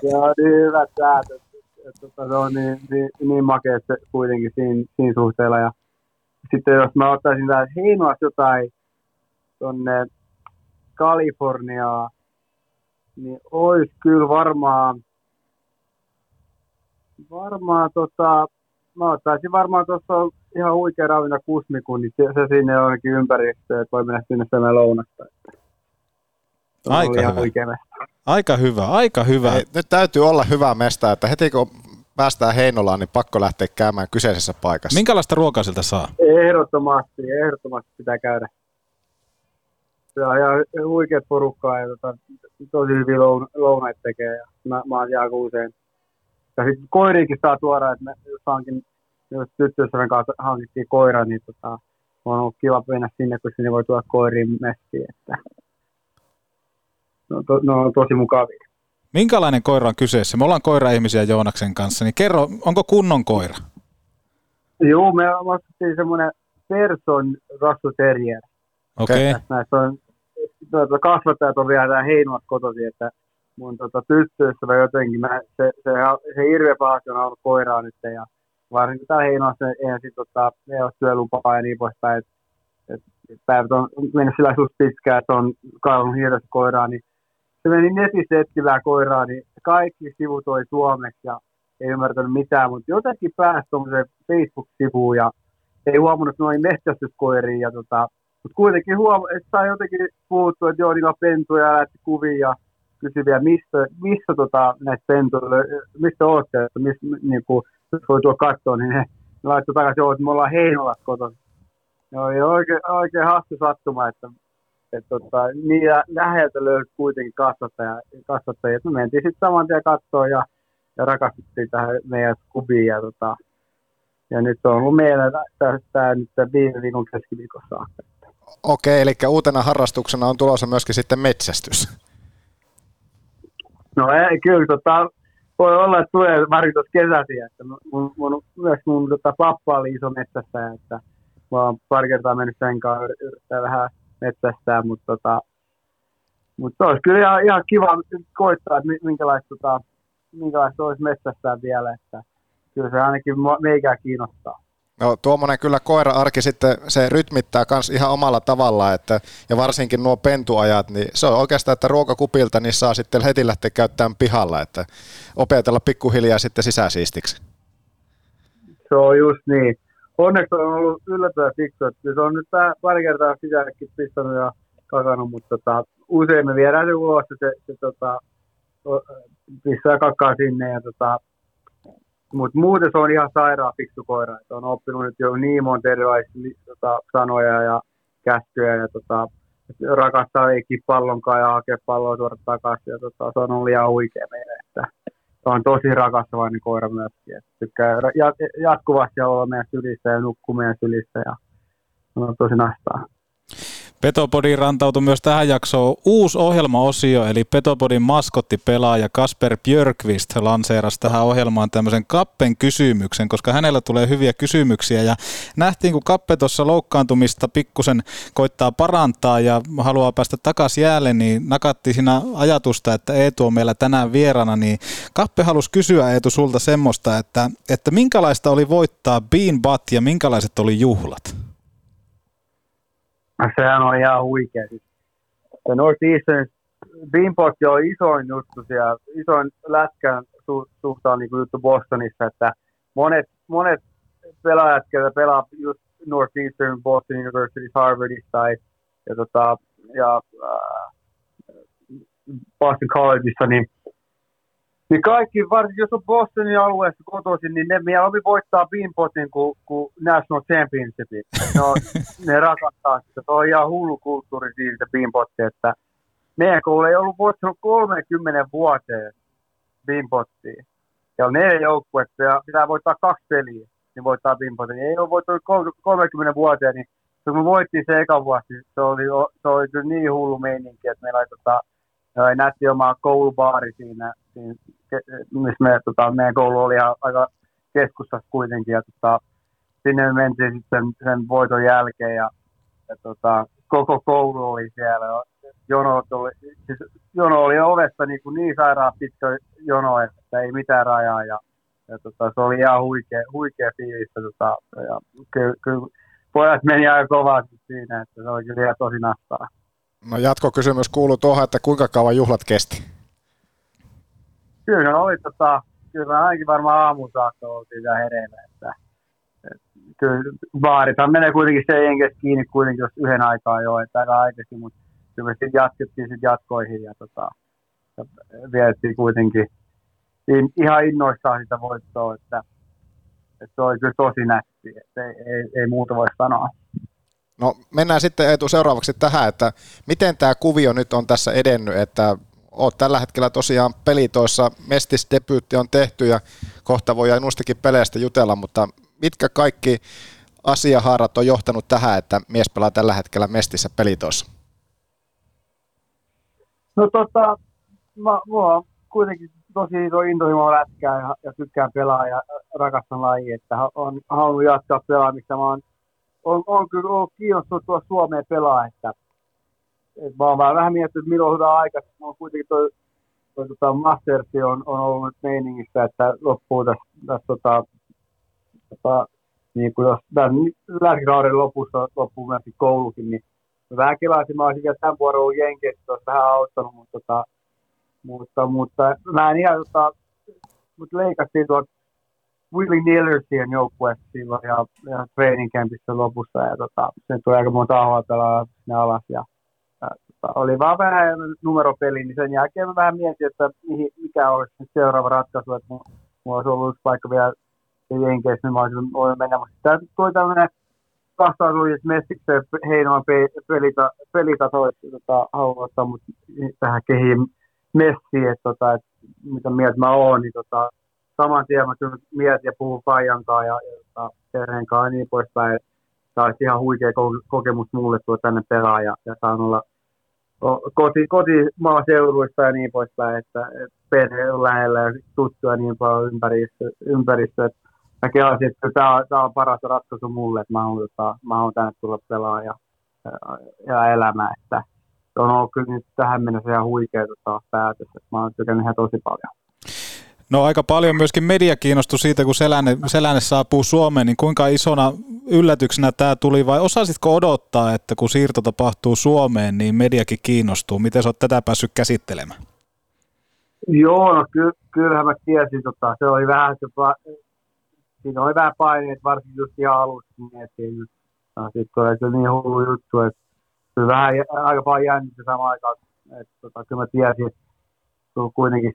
Speaker 13: Se on niin hyvät säät, että tota, se on niin, niin, niin makea se kuitenkin siinä, siinä suhteella. Ja sitten jos mä ottaisin tää Heinoasta jotain tonne Kaliforniaa, niin olisi kyllä varmaan varmaan tota, mä ottaisin varmaan tuossa on ihan huikea ravinta kusmiku, niin se, se sinne jonnekin ympäristöön, että voi mennä sinne syömään lounasta. On
Speaker 1: Aika hyvä.
Speaker 13: huikea.
Speaker 1: Aika hyvä, aika hyvä.
Speaker 10: Ei, nyt täytyy olla hyvä mesta, että heti kun päästään Heinolaan, niin pakko lähteä käymään kyseisessä paikassa.
Speaker 1: Minkälaista ruokaa siltä saa?
Speaker 13: Ehdottomasti, ehdottomasti pitää käydä. Se on ihan huikeat porukkaa ja tota, tosi hyviä loun- lounaita tekee ja mä, mä oon usein. Ja sitten koiriinkin saa tuoda, että me just hankin, jos tyttöystävän kanssa hankittiin koira, niin tota, on ollut kiva mennä sinne, kun sinne voi tuoda koiriin messiin, että no, to, no on tosi mukavia.
Speaker 1: Minkälainen koira on kyseessä? Me ollaan koira-ihmisiä Joonaksen kanssa, niin kerro, onko kunnon koira?
Speaker 13: Joo, me ostettiin semmoinen Person Russell Terrier.
Speaker 1: Okei.
Speaker 13: Tässä Näissä on, tuota, kasvattajat on vielä tää Heinoat kotosi, että mun tota, tyttöystävä jotenkin, mä, se, se, se hirveä pahasti on ollut koiraa nyt ja varsinkin täällä Heinoassa eihän sit tota, ei ole työlupaa ja niin poispäin, et, et päivät on mennyt sillä suht pitkään, että on kaivannut hirveästi koiraa, niin se meni netissä etsivää koiraa, niin kaikki sivut oli suomeksi ja ei ymmärtänyt mitään, mutta jotenkin pääsi tuommoiseen Facebook-sivuun ja ei huomannut, että ne metsästyskoiria ja tota, mutta kuitenkin huom- että sai jotenkin puhuttua, että joo, niillä on pentuja ja lähti kuvia kysyi vielä, mistä, missä tota, näitä pentuja, mistä olette, että missä, niin kuin, jos voi tuoda katsoa, niin ne, ne laittoi takaisin, että me ollaan Heinolassa kotona. Joo, ja oikein, oikein hassu sattuma, että, että tota, niin lä- läheltä löytyi kuitenkin kasvattaja, kasvattajia. Me mentiin sitten saman tien katsoa ja, ja rakastuttiin tähän meidän skubiin ja, tota, ja nyt on ollut meillä tämä nyt tää viime viikon keskiviikossa.
Speaker 10: Okei, eli uutena harrastuksena on tulossa myöskin sitten metsästys.
Speaker 13: No ei, kyllä, tota, voi olla, että tulee varsinkin tuossa kesäsi, että mun, mun, myös mun tota, pappa oli iso metsästäjä, että mä oon pari kertaa mennyt sen kanssa yr- yrittää vähän metsästää, mutta tota, mutta se olisi kyllä ihan, ihan kiva koittaa, että mi- minkälaista, tota, minkälaista olisi metsästää vielä, että kyllä se ainakin meikää kiinnostaa.
Speaker 10: No tuommoinen kyllä koira-arki sitten, se rytmittää myös ihan omalla tavalla, että, ja varsinkin nuo pentuajat, niin se on oikeastaan, että ruokakupilta niin saa sitten heti lähteä käyttämään pihalla, että opetella pikkuhiljaa sitten sisäsiistiksi.
Speaker 13: Se on just niin. Onneksi on ollut yllättävän fiksu, että se on nyt pari kertaa sisällekin pistänyt ja kakannut, mutta tota, usein me viedään se ulos ja se, se tota, pistää kakkaa sinne. Ja tota, mutta muuten se on ihan sairaan fiksu koira. että on oppinut nyt jo niin monta erilaisia tota, sanoja ja käskyjä ja tota, rakastaa leikkiä pallon kanssa ja hakea palloa tuoda takaisin. Ja tota, se on ollut ihan huikea meille, että se on tosi rakastavainen koira myöskin. Että tykkää jatkuvasti olla meidän sylissä ja nukkuu meidän sylissä ja on tosi nastaa.
Speaker 1: Petopodin rantautui myös tähän jaksoon uusi ohjelmaosio, eli Petopodin maskottipelaaja Kasper Björkvist lanseerasi tähän ohjelmaan tämmöisen Kappen kysymyksen, koska hänellä tulee hyviä kysymyksiä ja nähtiin, kun Kappe tuossa loukkaantumista pikkusen koittaa parantaa ja haluaa päästä takaisin jäälle, niin nakatti siinä ajatusta, että Eetu on meillä tänään vierana, niin Kappe halusi kysyä Eetu sulta semmoista, että, että minkälaista oli voittaa Bean Bat ja minkälaiset oli juhlat?
Speaker 13: Sehän on ihan huikea. Se Northeastern Beanpotti on isoin juttu siellä, isoin lätkän su, suhtaan niin juttu Bostonissa, että monet, monet pelaajat, jotka pelaa just Northeastern, Boston University, Harvardissa tai ja, tota, ja äh, Boston Collegeissa, niin niin kaikki, varsinkin jos on Bostonin alueesta kotoisin, niin ne mieluummin voittaa Beanpotin kuin, kuin National Championshipin. No, ne rakastaa sitä. Se on ihan hullu kulttuuri siitä Beanpotti, että meidän koulu ei ollut voittanut 30 vuoteen Beanpottiin. Ja on neljä joukkuetta ja pitää voittaa kaksi peliä, niin voittaa Beanpotin. Ei ole voittanut 30 vuoteen, niin kun me voittiin se eka vuosi, se oli, se oli kyllä niin hullu meininki, että meillä oli tota, Ää, nätti oma koulubaari siinä, ke- missä me, tota, meidän koulu oli ihan aika keskustassa kuitenkin. Ja, tota, sinne me mentiin sitten sen, sen voiton jälkeen ja, ja tota, koko koulu oli siellä. Jono oli, siis jono oli ovesta niin, kuin niin sairaan pitkä jono, että ei mitään rajaa. Ja, ja tota, se oli ihan huikea, huikea fiilis. Tota, ja kyllä, kyllä pojat meni aika kovasti siinä, että se oli kyllä ihan tosi nastaa.
Speaker 10: No jatkokysymys kuuluu tuohon, että kuinka kauan juhlat kesti?
Speaker 13: Kyllä oli, tota, kyllä ainakin varmaan aamun saakka oltiin vielä hereillä. Että, et, kyllä baarithan menee kuitenkin se jenkes kiinni kuitenkin jos yhden aikaa jo, että aika aikaisin, mutta kyllä me sitten jatkettiin sit jatkoihin ja, tota, ja vietettiin kuitenkin in, ihan innoissaan sitä voittoa, että, että se oli kyllä tosi nätti, että ei, ei, ei muuta voi sanoa.
Speaker 10: No mennään sitten Eetu seuraavaksi tähän, että miten tämä kuvio nyt on tässä edennyt, että oot tällä hetkellä tosiaan pelitoissa, mestisdebyytti on tehty ja kohta voidaan nostakin peleistä jutella, mutta mitkä kaikki asiahaarat on johtanut tähän, että mies pelaa tällä hetkellä mestissä pelitoissa?
Speaker 13: No tota, mä, mulla on kuitenkin tosi iso intohimo lätkää ja, ja tykkään pelaa ja rakastan laji, että on halunnut jatkaa pelaamista. Mä oon, on, on kyllä ollut kiinnostunut tuossa Suomeen pelaa, että, että mä oon vähän, vähän miettinyt, että milloin hyvä aika. Mä oon kuitenkin toi, toi tota Mastersi on, on ollut nyt meiningissä, että loppuu tässä, tässä tota, tota, niin kuin jos tämän lääkikauden lopussa loppuu myöskin koulukin, niin vähän kelasin, mä olisin vielä tämän vuoden ollut Jenkeissä, olisi vähän auttanut, mutta, tota, mutta, mutta mä en ihan, tota, mutta leikattiin tuolta Willie Nillersien joukkueesta silloin ja, ja training campissa lopussa ja tota, se tuli aika monta ahoa pelaa sinne alas ja tota, oli vaan vähän numeropeli, niin sen jälkeen mä vähän mietin, että mihin, mikä olisi nyt seuraava ratkaisu, että mulla, olisi ollut yksi paikka vielä Jenkeissä, niin mä olisin voinut mennä, mutta tämä tuli tämmöinen että Messikseen Heinoan pe- pelita, pelitaso, tota, haluan ottaa mut tähän kehiin messiin, että, tota, että mitä mieltä mä oon, niin tota, saman tien mä kyllä mietin ja puhun Fajan kanssa ja, ja tota, perheen kanssa ja niin poispäin. Tämä olisi ihan huikea ko- kokemus mulle tuo tänne pelaa ja, saan olla koti, kotimaaseuduista ja niin poispäin, että, perhe on lähellä ja tuttuja niin paljon ympäristö, ympäristö että mä kelasin, että tämä on, tämä on paras ratkaisu mulle, että mä haluan, tota, mä haluan tänne tulla pelaa ja, ja, elämään, että on ollut kyllä nyt tähän mennessä ihan huikea tota, päätös, että mä oon tykännyt ihan tosi paljon.
Speaker 1: No aika paljon myöskin media kiinnostui siitä, kun Selänne, Selänne saapuu Suomeen, niin kuinka isona yllätyksenä tämä tuli vai osasitko odottaa, että kun siirto tapahtuu Suomeen, niin mediakin kiinnostuu? Miten sä oot tätä päässyt käsittelemään?
Speaker 13: Joo, no ky, kyllähän mä tiesin, tota, se oli vähän se, pa- siinä oli vähän paineet, varsinkin just ihan alussa mietin. No, sitten oli se niin hullu juttu, että vähän aika paljon jännitti samaan aikaan, että tota, kyllä mä tiesin, että on kuitenkin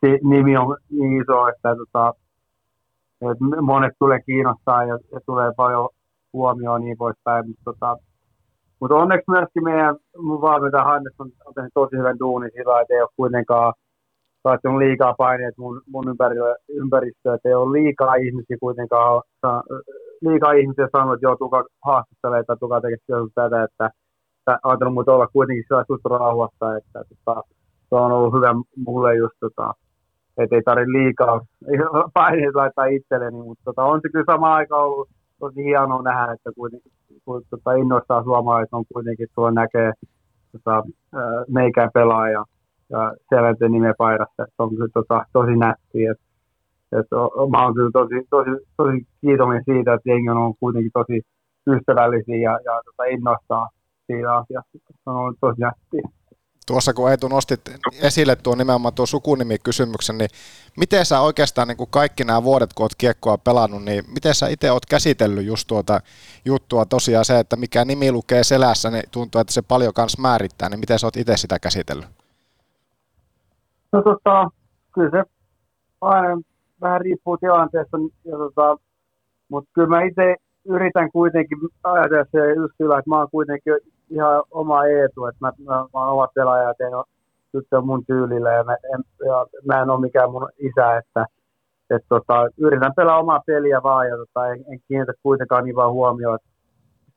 Speaker 13: se nimi on niin iso, että tota, että monet tulee kiinnostaa ja, ja tulee paljon huomioon niin poispäin. Mutta tota, mutta onneksi myöskin meidän mun valmentaja Hannes on, on tehnyt tosi hyvän duunin sillä että ei ole kuitenkaan laittanut liikaa paineet mun, mun ympärillä, ympäristöä, että ei ole liikaa ihmisiä kuitenkaan, liikaa ihmisiä sanonut, että joo, tuka haastattelee tai tuka tekee tätä, että, että ajatellut mut olla kuitenkin suht rauhassa, että tota, se on ollut hyvä mulle just tota, että ei tarvitse liikaa paineet laittaa itselleni, mutta tota, on se kyllä sama aika ollut tosi hienoa nähdä, että kuitenkin kun, tota, innoistaa suomalaiset on kuitenkin tuolla näkee tota, ää, meikään pelaa ja, ja Selänteen nimen paidassa, että se on kyllä tota, tosi nättiä. Et, et, mä oon kyllä tosi, tosi, tosi kiitollinen siitä, että jengi on kuitenkin tosi ystävällisiä ja, ja tota, innostaa siitä asiasta. Se on ollut tosi nättiä.
Speaker 2: Tuossa kun Eetu nostit esille tuo nimenomaan tuo sukunimikysymyksen, niin miten sä oikeastaan niin kuin kaikki nämä vuodet, kun oot kiekkoa pelannut, niin miten sä itse oot käsitellyt just tuota juttua tosiaan se, että mikä nimi lukee selässä, niin tuntuu, että se paljon kans määrittää, niin miten sä oot itse sitä käsitellyt?
Speaker 13: No tota, kyllä se aina vähän riippuu tilanteesta, tota, mutta kyllä mä itse yritän kuitenkin ajatella se just sillä, että mä oon kuitenkin ihan oma eetu, että mä, mä, mä oon oma pelaaja ja teen mun tyylillä ja mä en, ja mä en ole mikään mun isä, että et tota, yritän pelaa omaa peliä vaan ja tota, en, en kiinnitä kuitenkaan niin vaan huomioon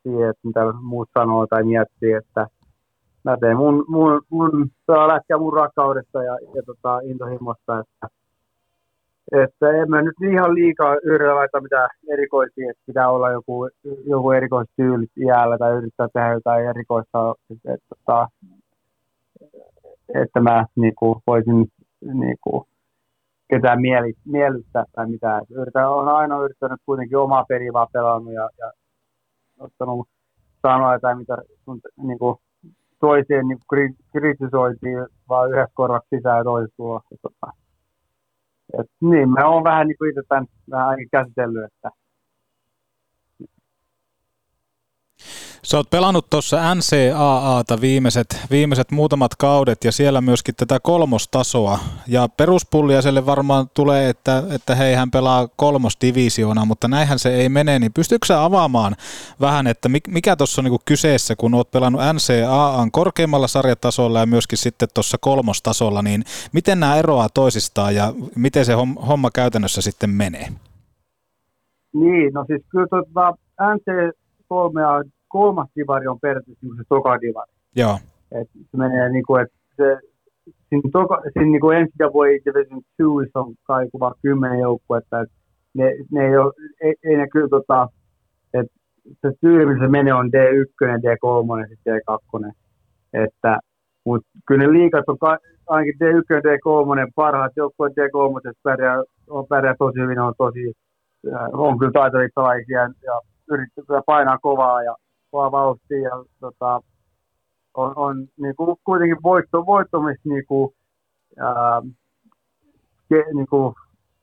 Speaker 13: siihen, että mitä muut sanoo tai miettii, että mä teen mun, mun, mun lätkää mun rakkaudesta ja, ja tota, intohimosta, että, että en mä nyt ihan liikaa yritä laittaa mitään erikoisia, että pitää olla joku, joku erikoistyyli jäällä tai yrittää tehdä jotain erikoista, että, että, että, mä niinku, voisin niinku, ketään mieli, miellyttää tai mitään. Yritän, olen aina yrittänyt kuitenkin omaa peliä vaan pelannut ja, ja ottanut sanoa jotain, mitä sun, niinku, toiseen niin kri, kritisoitiin vaan yhdessä korvassa sisään ja toisessa ulos. Et, niin, mä oon vähän niin kuin itse tämän vähän käsitellyt, että
Speaker 1: Sä oot pelannut tuossa NCAAta viimeiset, viimeiset muutamat kaudet ja siellä myöskin tätä kolmostasoa. Ja peruspulliaselle varmaan tulee, että, että hei hän pelaa kolmosdivisioona, mutta näinhän se ei mene. Niin pystyykö sä avaamaan vähän, että mikä tuossa on niinku kyseessä, kun oot pelannut NCAAn korkeimmalla sarjatasolla ja myöskin sitten tuossa kolmostasolla, niin miten nämä eroaa toisistaan ja miten se homma käytännössä sitten menee?
Speaker 13: Niin, no siis kyllä tuota, NC3 kolmas divari on periaatteessa niin se toka divari.
Speaker 1: Joo.
Speaker 13: Et se menee niin kuin, että se, siinä, toka, siinä niin kuin NCAA Division 2 on kai vaan kymmenen joukkuetta, että ne, ne ei, ole, ei, ei ne kyllä tota, että se tyyli, missä se menee on D1, D3 ja sitten D2. Että, mutta kyllä ne liikat on ka, ainakin D1 D3 parhaat joukkueet D3 pärjää, on pärjää tosi hyvin, on tosi, äh, on kyllä taitavia pelaajia ja yrittää painaa kovaa ja kovaa vauhtia ja tota, on, on niin kuin, kuitenkin voitto, voittomis niin kuin, ää, ke, niin kuin,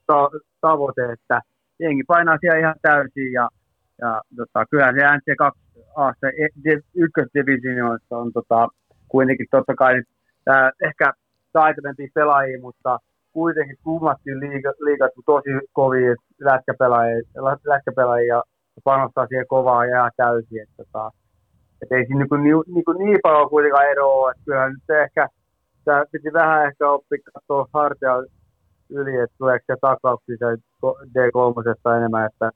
Speaker 13: ta, tavoite, että jengi painaa siellä ihan täysin ja, ja tota, kyllä se NC2 A, se on tota, kuitenkin totta kai ää, ehkä taitavempia pelaajia, mutta kuitenkin kummatkin liigat, tosi kovia lätkäpelaajia, lätkäpelaajia panostaa siihen kovaa ja jää täysin. Että, tota, et ei siinä niin, niin, niin, niin paljon kuitenkaan eroa, että kyllähän nyt ehkä tämä piti vähän ehkä oppia katsoa hartia yli, että tuleeko se takauksia se D3 enemmän, että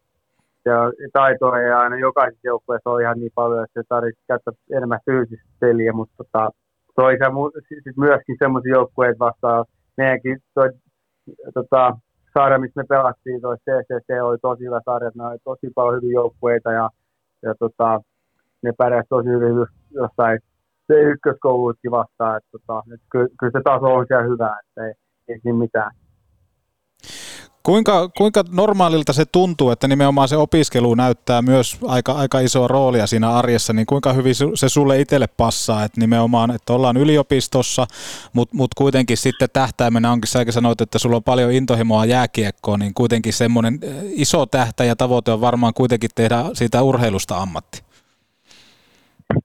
Speaker 13: ja taitoa ei aina jokaisessa joukkueessa ole ihan niin paljon, että se tarvitsee käyttää enemmän fyysistä peliä, mutta tota, toisaalta sit myöskin semmoisia joukkueita vastaan, meidänkin toi, tota, sarja, missä me pelattiin, toi CCC oli tosi hyvä sarja, ne oli tosi paljon hyviä joukkueita ja, ja tota, ne pärjäsivät tosi hyvin jossain se ykköskouluutkin vastaan, että tota, et kyllä, kyllä, se taso on siellä hyvä, että ei, ei siinä mitään.
Speaker 1: Kuinka, kuinka normaalilta se tuntuu, että nimenomaan se opiskelu näyttää myös aika, aika isoa roolia siinä arjessa, niin kuinka hyvin se sulle itselle passaa, että nimenomaan, että ollaan yliopistossa, mutta mut kuitenkin sitten tähtäimenä onkin, sä sanoit, että sulla on paljon intohimoa jääkiekkoon, niin kuitenkin semmoinen eh, iso tähtä ja tavoite on varmaan kuitenkin tehdä siitä urheilusta ammatti.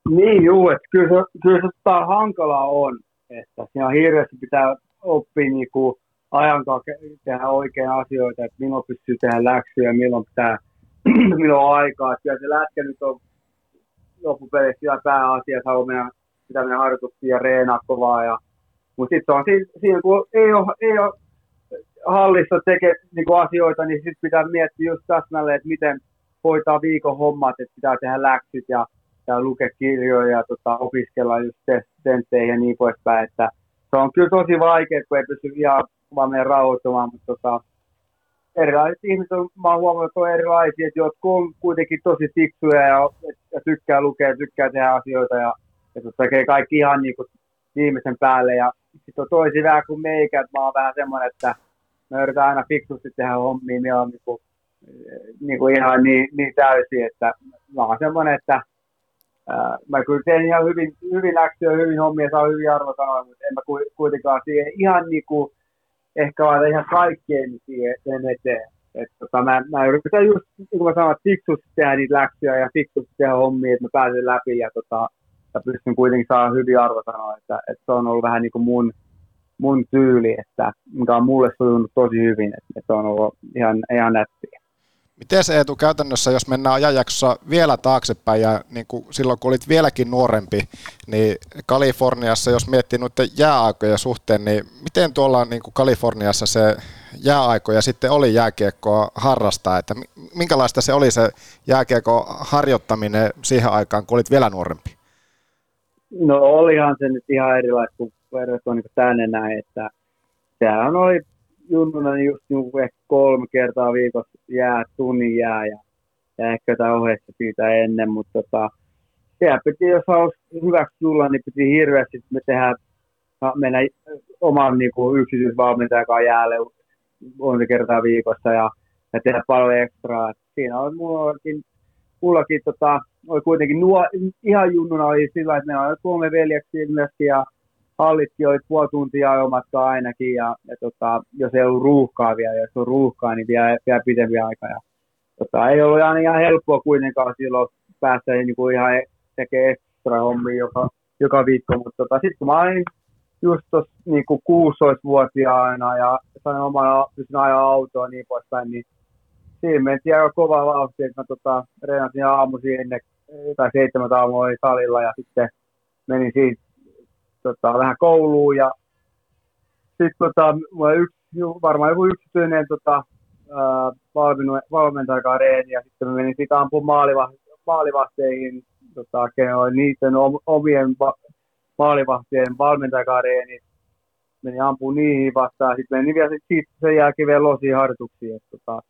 Speaker 13: Niin juu, että kyllä se, kyllä se tota hankalaa on, että siinä hirveästi pitää oppia niinku ajan kanssa tehdä oikein asioita, että milloin pystyy tehdä läksyjä, milloin pitää, milloin on aikaa. Että kyllä se lätkä nyt on loppupeleissä ihan pääasiassa on mennä, pitää mennä harjoituksia ja reenaa kovaa. Ja, mutta sitten on siinä, siinä, kun ei ole, ei ole hallissa teke niin asioita, niin sitten pitää miettiä just täsmälleen, että miten hoitaa viikon hommat, että pitää tehdä läksyt ja, ja lukea kirjoja ja tota, opiskella just tentteihin ja niin poispäin. Että se on kyllä tosi vaikea, kun ei pysty ihan vaan meidän rauhoittumaan, mutta tota, erilaiset ihmiset on, mä oon huomannut, että on erilaisia, että jotkut on kuitenkin tosi fiksuja ja, ja tykkää lukea, tykkää tehdä asioita ja, ja tota, tekee kaikki ihan niin kuin viimeisen päälle ja sitten on toisi vähän kuin meikä, että mä oon vähän semmoinen, että mä yritän aina fiksusti tehdä hommia, niin on niin kuin, niin kuin ihan niin, niin täysin, että mä oon semmoinen, että ää, mä kyllä teen ihan hyvin, hyvin läksyä, hyvin hommia, saa hyvin arvosanoja, mutta en mä kuitenkaan siihen ihan niin kuin ehkä laita ihan kaikkeen sen eteen. Et tota, mä, mä yritän just, niin kuin mä sanoin, fiksusti tehdä niitä läksyjä ja fiksusti tehdä hommia, että mä pääsen läpi ja, tota, ja pystyn kuitenkin saamaan hyvin arvosanoja, että, että se on ollut vähän niin kuin mun, mun tyyli, että, mikä on mulle sujunut tosi hyvin, että, että se on ollut ihan, ihan nättiä.
Speaker 2: Miten se Eetu käytännössä, jos mennään ajanjaksossa vielä taaksepäin ja niin kuin silloin kun olit vieläkin nuorempi, niin Kaliforniassa, jos miettii noiden jääaikojen suhteen, niin miten tuolla niin kuin Kaliforniassa se jääaikoja sitten oli jääkiekkoa harrastaa, että minkälaista se oli se jääkiekko harjoittaminen siihen aikaan, kun olit vielä nuorempi?
Speaker 13: No olihan se nyt ihan erilaista kuin verrattuna niin tänne näin, että sehän oli junnuna niin just niin ehkä kolme kertaa viikossa jää, tunnin jää ja, ja ehkä jotain ohjeessa siitä ennen, mutta tota, siellä piti, jos halusi hyväksi tulla, niin piti hirveästi me tehdä, mennä oman niin kuin yksityisvalmentajakaan jäälle monta kertaa viikossa ja, ja tehdä paljon ekstraa. Siinä oli mullakin, mullakin tota, oli kuitenkin nuo, ihan junnuna oli sillä, että meillä oli kolme veljeksiä myöskin ja hallitkin oli puoli tuntia ajomatkaa ainakin, ja, ja tota, jos ei ollut ruuhkaa vielä, jos on ruuhkaa, niin vielä, vielä pidempi aika. Ja, tota, ei ollut ihan, ihan helppoa kuitenkaan silloin päästä niin kuin ihan tekemään ekstra hommia joka, joka viikko, mutta tota, sitten kun mä olin just tuossa niin 16-vuotiaana ja sain oman pystyn ajaa autoa niin poispäin, niin siinä mentiin aika kova vauhti, että mä tota, reenasin aamuisin ennen, tai seitsemän aamua oli salilla ja sitten menin siitä tota, vähän kouluun ja sitten tota, yksi, varmaan joku yksityinen tota, valmentajakaan reeni ja sitten menin siitä ampumaan maaliva, maalivahteihin, tota, niiden omien va, maalivahtien valmentajakaan reeni. Menin ampumaan niihin vastaan, sitten menin vielä sit, sen jälkeen vielä losiin harjoituksiin. Et, tota,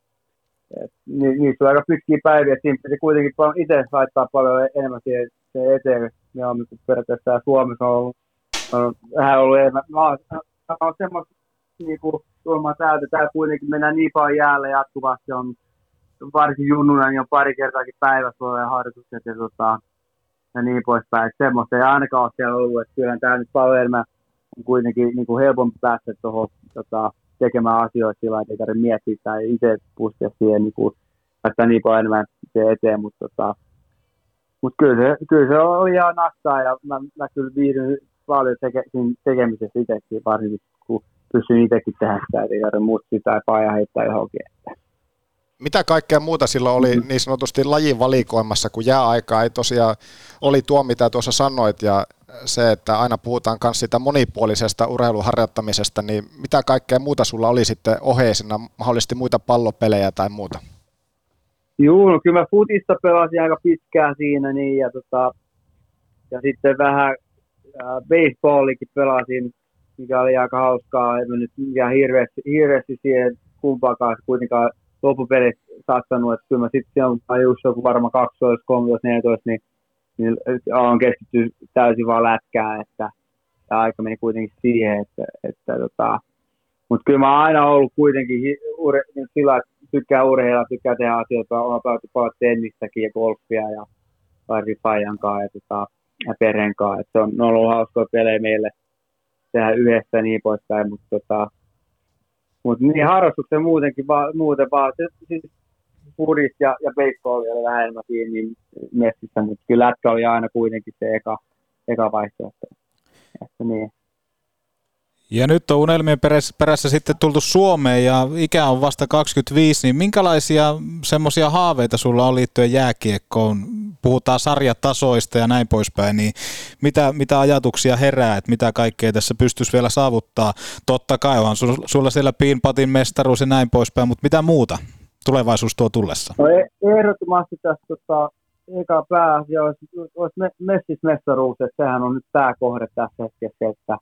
Speaker 13: et, ni, niissä oli aika pitkiä päiviä, siinä piti kuitenkin itse laittaa paljon enemmän siihen, siihen eteen. Ja on periaatteessa Suomessa on ollut on vähän ollut enemmän. Mä oon semmoista niin kuin tuomaan täältä, täällä kuitenkin mennään niin paljon jäällä jatkuvasti, on varsin junnuna, niin on pari kertaakin päivässä ollut harjoitukset ja, tota, ja niin poispäin. Semmoista ei ainakaan ole siellä ollut, että kyllähän tämä nyt paljon enemmän on kuitenkin niin kuin helpompi päästä tuohon tota, tekemään asioita sillä että ei tarvitse miettiä tai itse pustia siihen niin kuin, päästä niin paljon enemmän se eteen, mutta tota, mut kyllä, se, kyllä se oli ihan nastaa ja mä, mä kyllä viihdyn paljon teke, tekemisessä itsekin, varsinkin kun pystyn itsekin tehdä sitä, ei tarvitse mustia tai paja heittää johonkin.
Speaker 2: Mitä kaikkea muuta silloin oli mm-hmm. niin sanotusti lajin valikoimassa, kun jääaika ei tosiaan oli tuo, mitä tuossa sanoit, ja se, että aina puhutaan myös sitä monipuolisesta urheiluharjoittamisesta, niin mitä kaikkea muuta sulla oli sitten oheisena, mahdollisesti muita pallopelejä tai muuta?
Speaker 13: Joo, no kyllä mä futista pelasin aika pitkään siinä, niin, ja, tota, ja sitten vähän äh, baseballikin pelasin, mikä oli aika hauskaa. En nyt mikään hirveästi, hirveästi siihen kumpaakaan kuitenkaan loppupeleissä saattanut, että kyllä mä sitten on just joku varmaan 12, 13, 14, niin, niin on keskitty täysin vaan lätkään, että ja aika meni kuitenkin siihen, että, että tota, Mutta kyllä mä oon aina ollut kuitenkin ure, niin sillä, että tykkää urheilla, tykkää tehdä asioita, on pelattu paljon tennistäkin ja golfia ja Larry Fajan kanssa ja, tota, perheen kanssa. Et se on, ne on ollut hauskoja pelejä meille tehdä yhdessä niin poispäin, mutta tota, mut niin harrastuksen muutenkin, va, muuten vaan, se, siis pudis ja, ja baseball oli vähän enemmän siinä niin messissä, mutta kyllä lätkä oli aina kuitenkin se eka, eka vaihtoehto. Että niin.
Speaker 1: Ja nyt on unelmien perässä, perässä sitten tultu Suomeen ja ikä on vasta 25, niin minkälaisia semmoisia haaveita sulla on liittyen jääkiekkoon? Puhutaan sarjatasoista ja näin poispäin, niin mitä, mitä ajatuksia herää, että mitä kaikkea tässä pystyisi vielä saavuttaa? Totta kai on sulla siellä Piinpatin mestaruus ja näin poispäin, mutta mitä muuta tulevaisuus tuo tullessa?
Speaker 13: No e- ehdottomasti tässä tota, eka pääasia olisi, olisi me, messismestaruus, että sehän on nyt pääkohde tässä hetkessä, että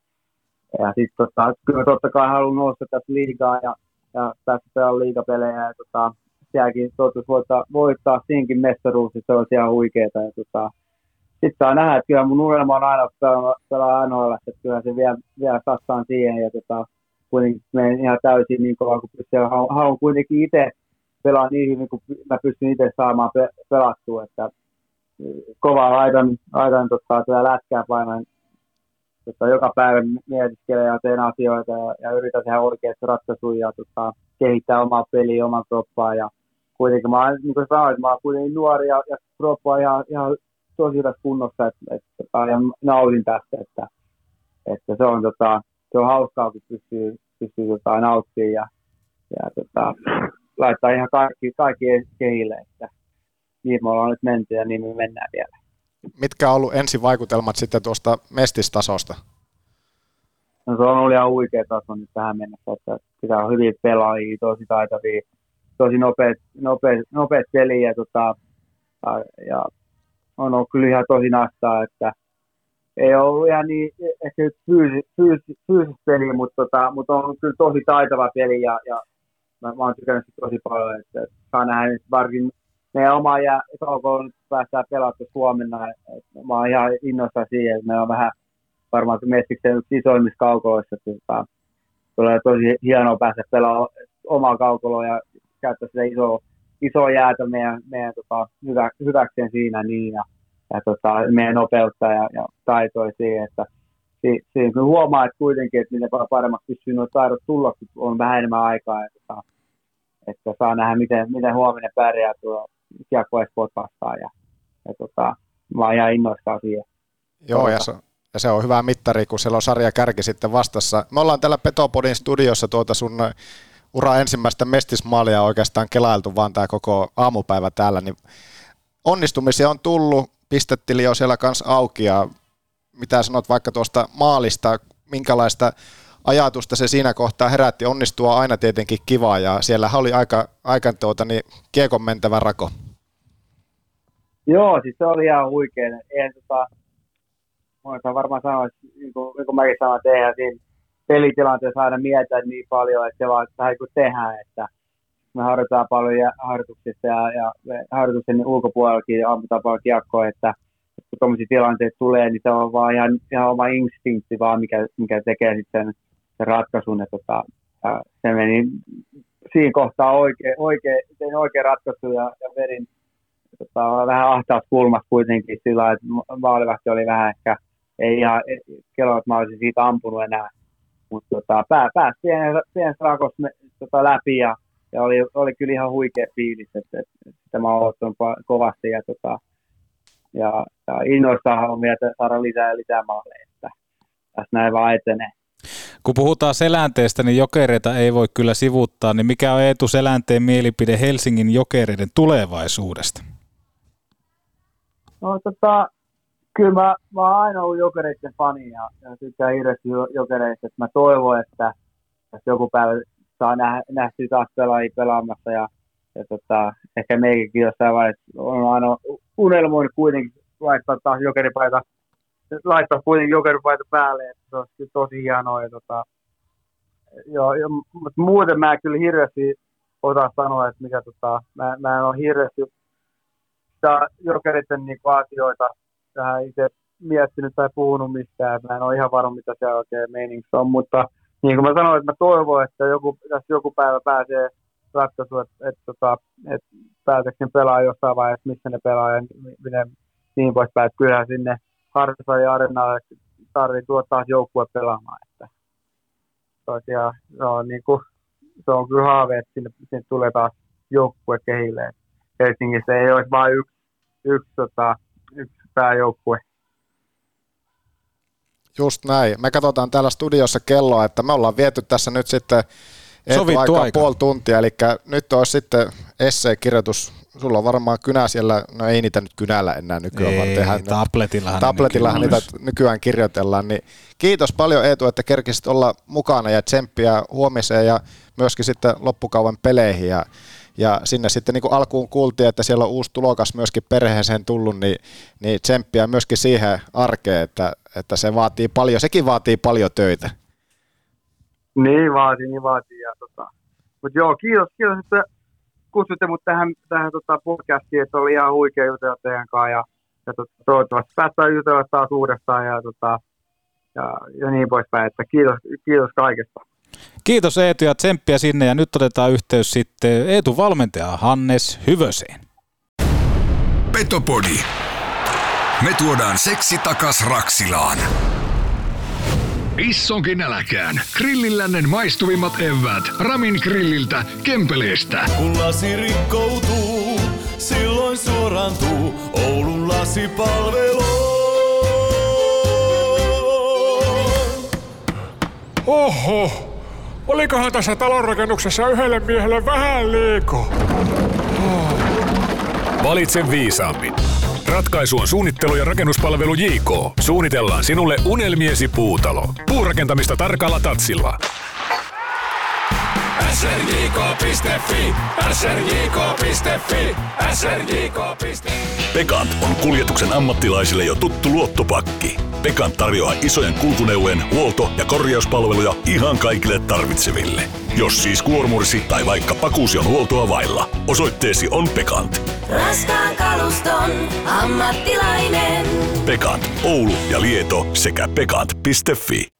Speaker 13: ja sitten tota, kyllä totta kai haluan nousta tässä liigaa ja, ja päästä pelaa liigapelejä ja tota, sielläkin toivottavasti voittaa, voittaa siinkin mestaruus, se olisi ihan huikeeta. Ja tota, sitten saa nähdä, että kyllä mun unelma on aina pelaa, pelaa NHL, että kyllä se vielä, vielä satsaan siihen ja tota, kuitenkin menen ihan täysin niin kovaa kuin pystyy. Haluan, haluan kuitenkin itse pelaa niin hyvin kuin mä pystyn itse saamaan pe- pelattua, että kovaa laitan, laitan tota, lätkää painan tota, joka päivä mietiskelen ja teen asioita ja, ja yritän tehdä oikeasti ratkaisuja ja tota, kehittää omaa peliä, omaa kroppaa ja kuitenkin mä niin kuin sanoin, mä oon kuitenkin nuori ja, ja kroppa on ihan, ihan tosi hyvässä kunnossa että, että, ja nautin tästä, että, että se on, tota, se on hauskaa, kun pystyy, pystyy tota, nauttimaan ja, ja tota, laittaa ihan kaikki, kaikki kehille, että niin me ollaan nyt menty ja niin me mennään vielä
Speaker 2: mitkä on ollut ensivaikutelmat sitten tuosta mestistasosta?
Speaker 13: No se on ollut ihan huikea taso nyt tähän mennessä, että sitä on hyvin pelaajia, tosi taitavia, tosi nopeat, nopeat, nopeat peliä ja, tota, ja, on ollut kyllä ihan tosi nastaa, että ei ollut ihan niin ehkä fyysis, fyysis, fyysis peli, mutta, tota, mutta on ollut kyllä tosi taitava peli ja, ja mä, mä oon tykännyt tosi paljon, että, saa nähdä varsin meidän oma ja nyt päästään pelattu Suomena. Mä oon ihan innossa siihen, että meillä on vähän varmaan Mestiksen yksi isoimmissa kaukoloissa. Tota, tulee tosi hienoa päästä pelaamaan omaa kaukoloa ja käyttää sitä isoa, isoa jäätä meidän, meidän tota, hyvä, hyväkseen siinä niin ja, ja tota, meidän nopeutta ja, ja taitoja siihen, että si, siinä huomaa, että kuitenkin, että miten paremmaksi pystyy nuo taidot tulla, kun on vähän enemmän aikaa, ja, tota, että saa nähdä, miten, miten huominen pärjää tuo Kiekko Espoot vastaan ja, ja tota, mä oon ihan innoissaan siihen.
Speaker 2: Joo, ja se, ja se on hyvä mittari, kun siellä on sarja kärki sitten vastassa. Me ollaan täällä Petopodin studiossa tuota sun ura ensimmäistä mestismaalia oikeastaan kelailtu vaan tämä koko aamupäivä täällä, niin onnistumisia on tullut, pistetili on siellä kanssa auki ja mitä sanot vaikka tuosta maalista, minkälaista ajatusta se siinä kohtaa herätti. Onnistua aina tietenkin kiva ja siellä oli aika, aika tuota, niin kiekon mentävä rako.
Speaker 13: Joo, siis se oli ihan huikea. Eihän tota, voin varmaan sanoa, että niin kuin, niin kuin mäkin sanoin, että eihän siinä pelitilanteessa aina mietitä niin paljon, että se vaan vähän kuin tehdään, että me harjoitetaan paljon ja harjoituksissa ja, ja harjoituksen ulkopuolellakin ammutaan paljon kiekkoa, että kun tuommoisia tilanteita tulee, niin se on vaan ihan, ihan oma instinkti vaan, mikä, mikä tekee sitten sen ratkaisun. Ja tota, se meni siinä kohtaa oikein, oikein, tein oikein ratkaisu ja, ja vedin tota, vähän ahtaas kulmassa kuitenkin sillä että maalivahti oli vähän ehkä, ei ihan kello, että mä olisin siitä ampunut enää. Mutta tota, pää, pääsi pienen, pienessä rakossa tota, läpi ja, ja oli, oli, kyllä ihan huikea fiilis, että, että sitä mä oon kovasti ja, tota, ja, ja innoissaan haluan vielä saada lisää ja lisää maaleja, että tässä näin vaan etenee.
Speaker 1: Kun puhutaan selänteestä, niin jokereita ei voi kyllä sivuttaa, niin mikä on Eetu Selänteen mielipide Helsingin jokereiden tulevaisuudesta?
Speaker 13: No tota, kyllä mä, mä oon aina ollut jokereiden fani ja, ja tykkään hirveästi jokereista. Mä toivon, että, että joku päivä saa nähdä, nähtyä taas pelaajia pelaamassa ja, ja tota, ehkä meikin jossain vaiheessa on aina unelmoinut kuitenkin laittaa taas jokeripaita laittaa kuitenkin jokeripaita päälle, että se olisi tosi hienoa. Ja, tota, joo, ja, mutta muuten mä kyllä hirveästi ota sanoa, että mikä tota, mä, mä en ole hirveästi sitä jokeritten niin asioita tähän itse miettinyt tai puhunut mistään. Mä en ole ihan varma, mitä se oikein meiningissä on, mutta, niin kuin mä sanoin, että mä toivon, että joku, tässä joku päivä pääsee ratkaisu, että, että, tota, että ne pelaa jossain vaiheessa, missä ne pelaa ja miten niin poispäin. Että kyllähän sinne Hartsa ja Arenalle tarvii tuottaa joukkue pelaamaan. Että tosiaan, on, niin kuin, se on kyllä haave, että sinne, sinne tulee taas joukkue kehille. Helsingissä ei olisi vain yksi, yksi, tota, yksi pääjoukkue.
Speaker 2: Just näin. Me katsotaan täällä studiossa kelloa, että me ollaan viety tässä nyt sitten
Speaker 1: Sovittu
Speaker 2: aikaa
Speaker 1: aika.
Speaker 2: puoli tuntia, eli nyt olisi sitten essee-kirjoitus. Sulla on varmaan kynä siellä, no ei niitä nyt kynällä enää nykyään, vaan
Speaker 1: Ei,
Speaker 2: tehdään ne-
Speaker 1: tabletillahan
Speaker 2: tabletillahan
Speaker 1: nykyään
Speaker 2: niitä nykyään kirjoitellaan. Niin kiitos paljon Eetu, että kerkisit olla mukana ja tsemppiä huomiseen ja myöskin sitten loppukauan peleihin. Ja, ja sinne sitten niin kuin alkuun kuultiin, että siellä on uusi tulokas myöskin perheeseen tullut, niin, niin tsemppiä myöskin siihen arkeen, että, että se vaatii paljon, sekin vaatii paljon töitä.
Speaker 13: Niin vaatii, niin vaatii. Ja, tota. Mutta joo, kiitos, kiitos, että kutsutte mut tähän, tähän tota podcastiin, että oli ihan huikea jutella teidän kanssa ja, ja tota, toivottavasti päästään jutella taas uudestaan ja, tota, ja, ja niin poispäin. Että kiitos, kiitos kaikesta.
Speaker 1: Kiitos Eetu ja tsemppiä sinne ja nyt otetaan yhteys sitten Eetu valmentaja Hannes Hyvöseen.
Speaker 12: Petopodi. Me tuodaan seksi takas Raksilaan.
Speaker 14: Issonkin äläkään. Grillillännen maistuvimmat evät. Ramin grilliltä, Kempeleestä.
Speaker 11: Kun lasi rikkoutuu, silloin suorantuu Oulun lasipalvelu.
Speaker 15: Oho, olikohan tässä talonrakennuksessa yhdelle miehelle vähän liiko? Valitse viisaammin. Ratkaisu on suunnittelu- ja rakennuspalvelu JK. Suunnitellaan sinulle unelmiesi puutalo. Puurakentamista tarkalla tatsilla.
Speaker 11: srjk.fi, srjk.fi, srjk.fi.
Speaker 16: Pekant on kuljetuksen ammattilaisille jo tuttu luottopakki. Pekant tarjoaa isojen kulkuneuvojen huolto- ja korjauspalveluja ihan kaikille tarvitseville. Jos siis kuormursi tai vaikka pakuusi on huoltoa vailla, osoitteesi on Pekant.
Speaker 17: Raskaan kaluston ammattilainen.
Speaker 16: Pekant, Oulu ja Lieto sekä pekant.fi.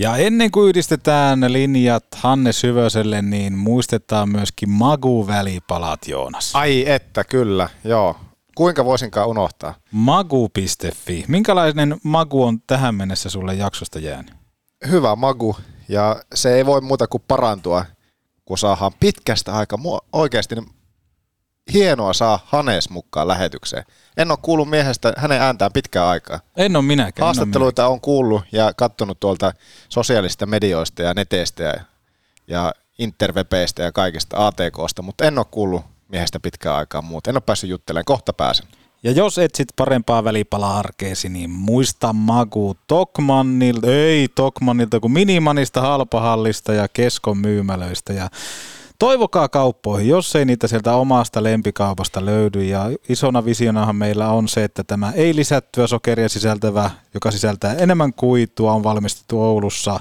Speaker 1: Ja ennen kuin yhdistetään linjat Hannes Hyvöselle, niin muistetaan myöskin Magu-välipalat, Joonas.
Speaker 2: Ai että, kyllä, joo. Kuinka voisinkaan unohtaa?
Speaker 1: Magu.fi. Minkälainen Magu on tähän mennessä sulle jaksosta jäänyt?
Speaker 2: Hyvä magu, ja se ei voi muuta kuin parantua, kun saadaan pitkästä aikaa. Mua oikeasti hienoa saa Hanes mukaan lähetykseen. En ole kuullut miehestä hänen ääntään pitkään aikaa.
Speaker 1: En ole minäkään.
Speaker 2: Haastatteluita on kuullut ja katsonut tuolta sosiaalisista medioista ja neteistä ja, ja interwebeistä ja kaikista ATKsta, mutta en ole kuullut miehestä pitkään aikaa muuta. En ole päässyt juttelemaan, kohta pääsen.
Speaker 1: Ja jos etsit parempaa välipalaa arkeesi, niin muista Magu Tokmannilta, ei Tokmannilta, kuin Minimanista, Halpahallista ja Keskon myymälöistä. Ja toivokaa kauppoihin, jos ei niitä sieltä omasta lempikaupasta löydy. Ja isona visionahan meillä on se, että tämä ei lisättyä sokeria sisältävä, joka sisältää enemmän kuitua, on valmistettu Oulussa.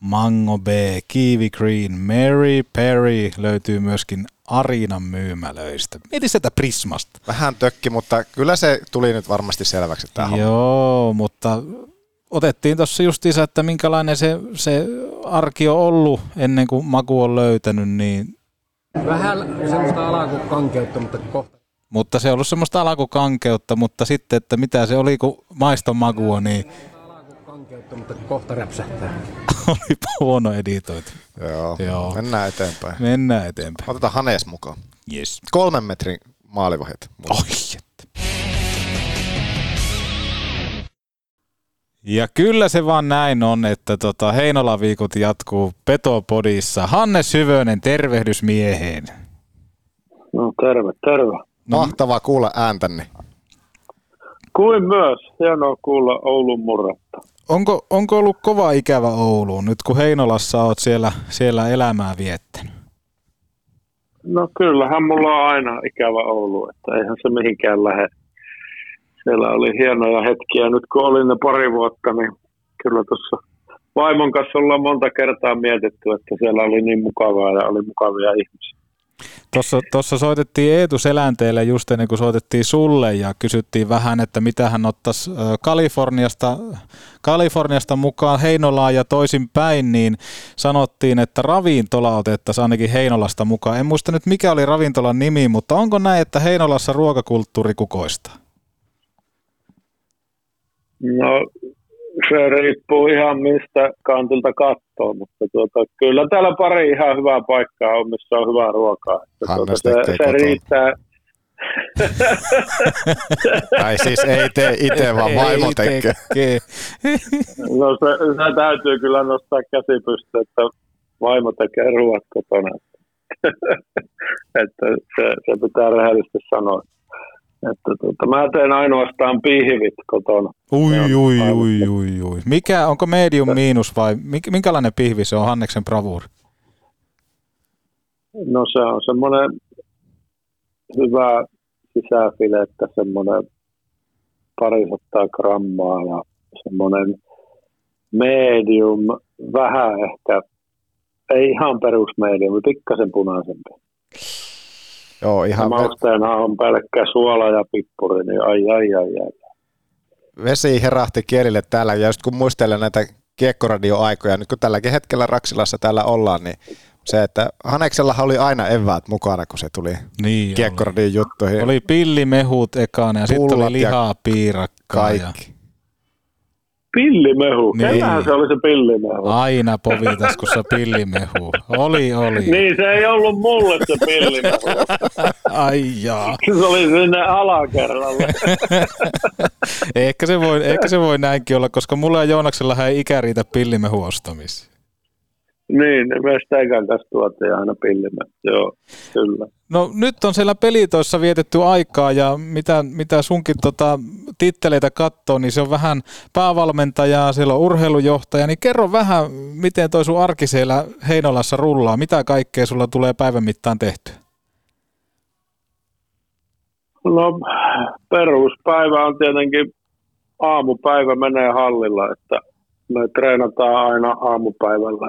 Speaker 1: Mango B, Kiwi Green, Mary Perry löytyy myöskin Arinan myymälöistä. Mieti sitä Prismasta.
Speaker 2: Vähän tökki, mutta kyllä se tuli nyt varmasti selväksi. Tämä homma.
Speaker 1: Joo, mutta otettiin tuossa justiinsa, että minkälainen se, se arki on ollut ennen kuin maku on löytänyt, niin,
Speaker 3: Vähän semmoista alakukankeutta, mutta kohta.
Speaker 1: mutta se on ollut semmoista alakukankeutta, mutta sitten, että mitä se oli, kun maiston makua, niin
Speaker 3: Kankeutta, mutta kohta räpsähtää.
Speaker 1: oli huono editoitu.
Speaker 2: Joo.
Speaker 1: Joo.
Speaker 2: Mennään eteenpäin.
Speaker 1: Mennään eteenpäin.
Speaker 2: Otetaan Hanes mukaan.
Speaker 1: Yes.
Speaker 2: Kolmen metrin maalivahit.
Speaker 1: Oi, Ja kyllä se vaan näin on, että tota Heinola-viikot jatkuu Petopodissa. Hannes Hyvönen, tervehdys mieheen.
Speaker 18: No terve, terve.
Speaker 2: Mahtavaa kuulla ääntänne.
Speaker 18: Kuin myös. Hienoa kuulla Oulun murretta.
Speaker 1: Onko, onko ollut kova ikävä Ouluun nyt, kun Heinolassa oot siellä, siellä elämää viettänyt?
Speaker 18: No kyllähän mulla on aina ikävä Oulu, että eihän se mihinkään lähde. Siellä oli hienoja hetkiä. Nyt kun olin ne pari vuotta, niin kyllä tuossa vaimon kanssa ollaan monta kertaa mietitty, että siellä oli niin mukavaa ja oli mukavia ihmisiä.
Speaker 1: Tuossa, tuossa soitettiin Eetu Selänteelle just ennen kuin soitettiin sulle ja kysyttiin vähän, että mitä hän ottaisi Kaliforniasta, Kaliforniasta mukaan Heinolaan ja toisin päin, niin sanottiin, että ravintola otettaisiin ainakin Heinolasta mukaan. En muista nyt mikä oli ravintolan nimi, mutta onko näin, että Heinolassa ruokakulttuuri kukoistaa?
Speaker 18: No se riippuu ihan mistä kantilta katsoo, mutta tuota, kyllä täällä pari ihan hyvää paikkaa on, missä on hyvää ruokaa. Että tuota, se, se riittää.
Speaker 2: Tai siis ei tee itse, vaan vaimo tekee.
Speaker 18: no se, se, täytyy kyllä nostaa käsi pystyyn, että vaimo tekee ruoat kotona. että se, se pitää rehellisesti sanoa. Että tuota, mä teen ainoastaan pihvit kotona.
Speaker 1: Ui, ui, ui, ui, ui. Mikä, onko medium miinus vai minkälainen pihvi se on Hanneksen bravuuri?
Speaker 18: No se on semmoinen hyvä sisäfilettä, semmoinen parisataa grammaa ja semmoinen medium, vähän ehkä, ei ihan perusmedium, pikkasen punaisempi.
Speaker 2: Joo, ihan...
Speaker 18: Mausteena on pelkkä suola ja pippuri, niin ai ai ai ai.
Speaker 2: Vesi herähti kielille täällä, ja just kun muistelen näitä kiekkoradioaikoja, nyt kun tälläkin hetkellä Raksilassa täällä ollaan, niin se, että Haneksella oli aina eväät mukana, kun se tuli niin kiekkoradion juttuihin.
Speaker 1: Oli pillimehut ekana ja sitten oli lihaa piirakkaa. Kaikki. Ja...
Speaker 18: Pillimehu. Niin. Kenellähän se oli se pillimehu?
Speaker 1: Aina povitaskussa pillimehu. Oli, oli.
Speaker 18: niin, se ei ollut mulle se pillimehu.
Speaker 1: Ai jaa.
Speaker 18: Se oli sinne alakerralle.
Speaker 1: ehkä, se voi, ehkä se voi näinkin olla, koska mulla ja Joonaksella ei ikä riitä pillimehu ostamiseen.
Speaker 18: Niin, meistä ekan kanssa tuotiin aina pillimät, joo, kyllä.
Speaker 1: No nyt on siellä pelitoissa vietetty aikaa ja mitä, mitä sunkin tota, titteleitä katsoo, niin se on vähän päävalmentajaa, siellä on urheilujohtaja, niin kerro vähän, miten toi sun arki siellä Heinolassa rullaa, mitä kaikkea sulla tulee päivän mittaan tehty?
Speaker 18: No peruspäivä on tietenkin aamupäivä menee hallilla, että me treenataan aina aamupäivällä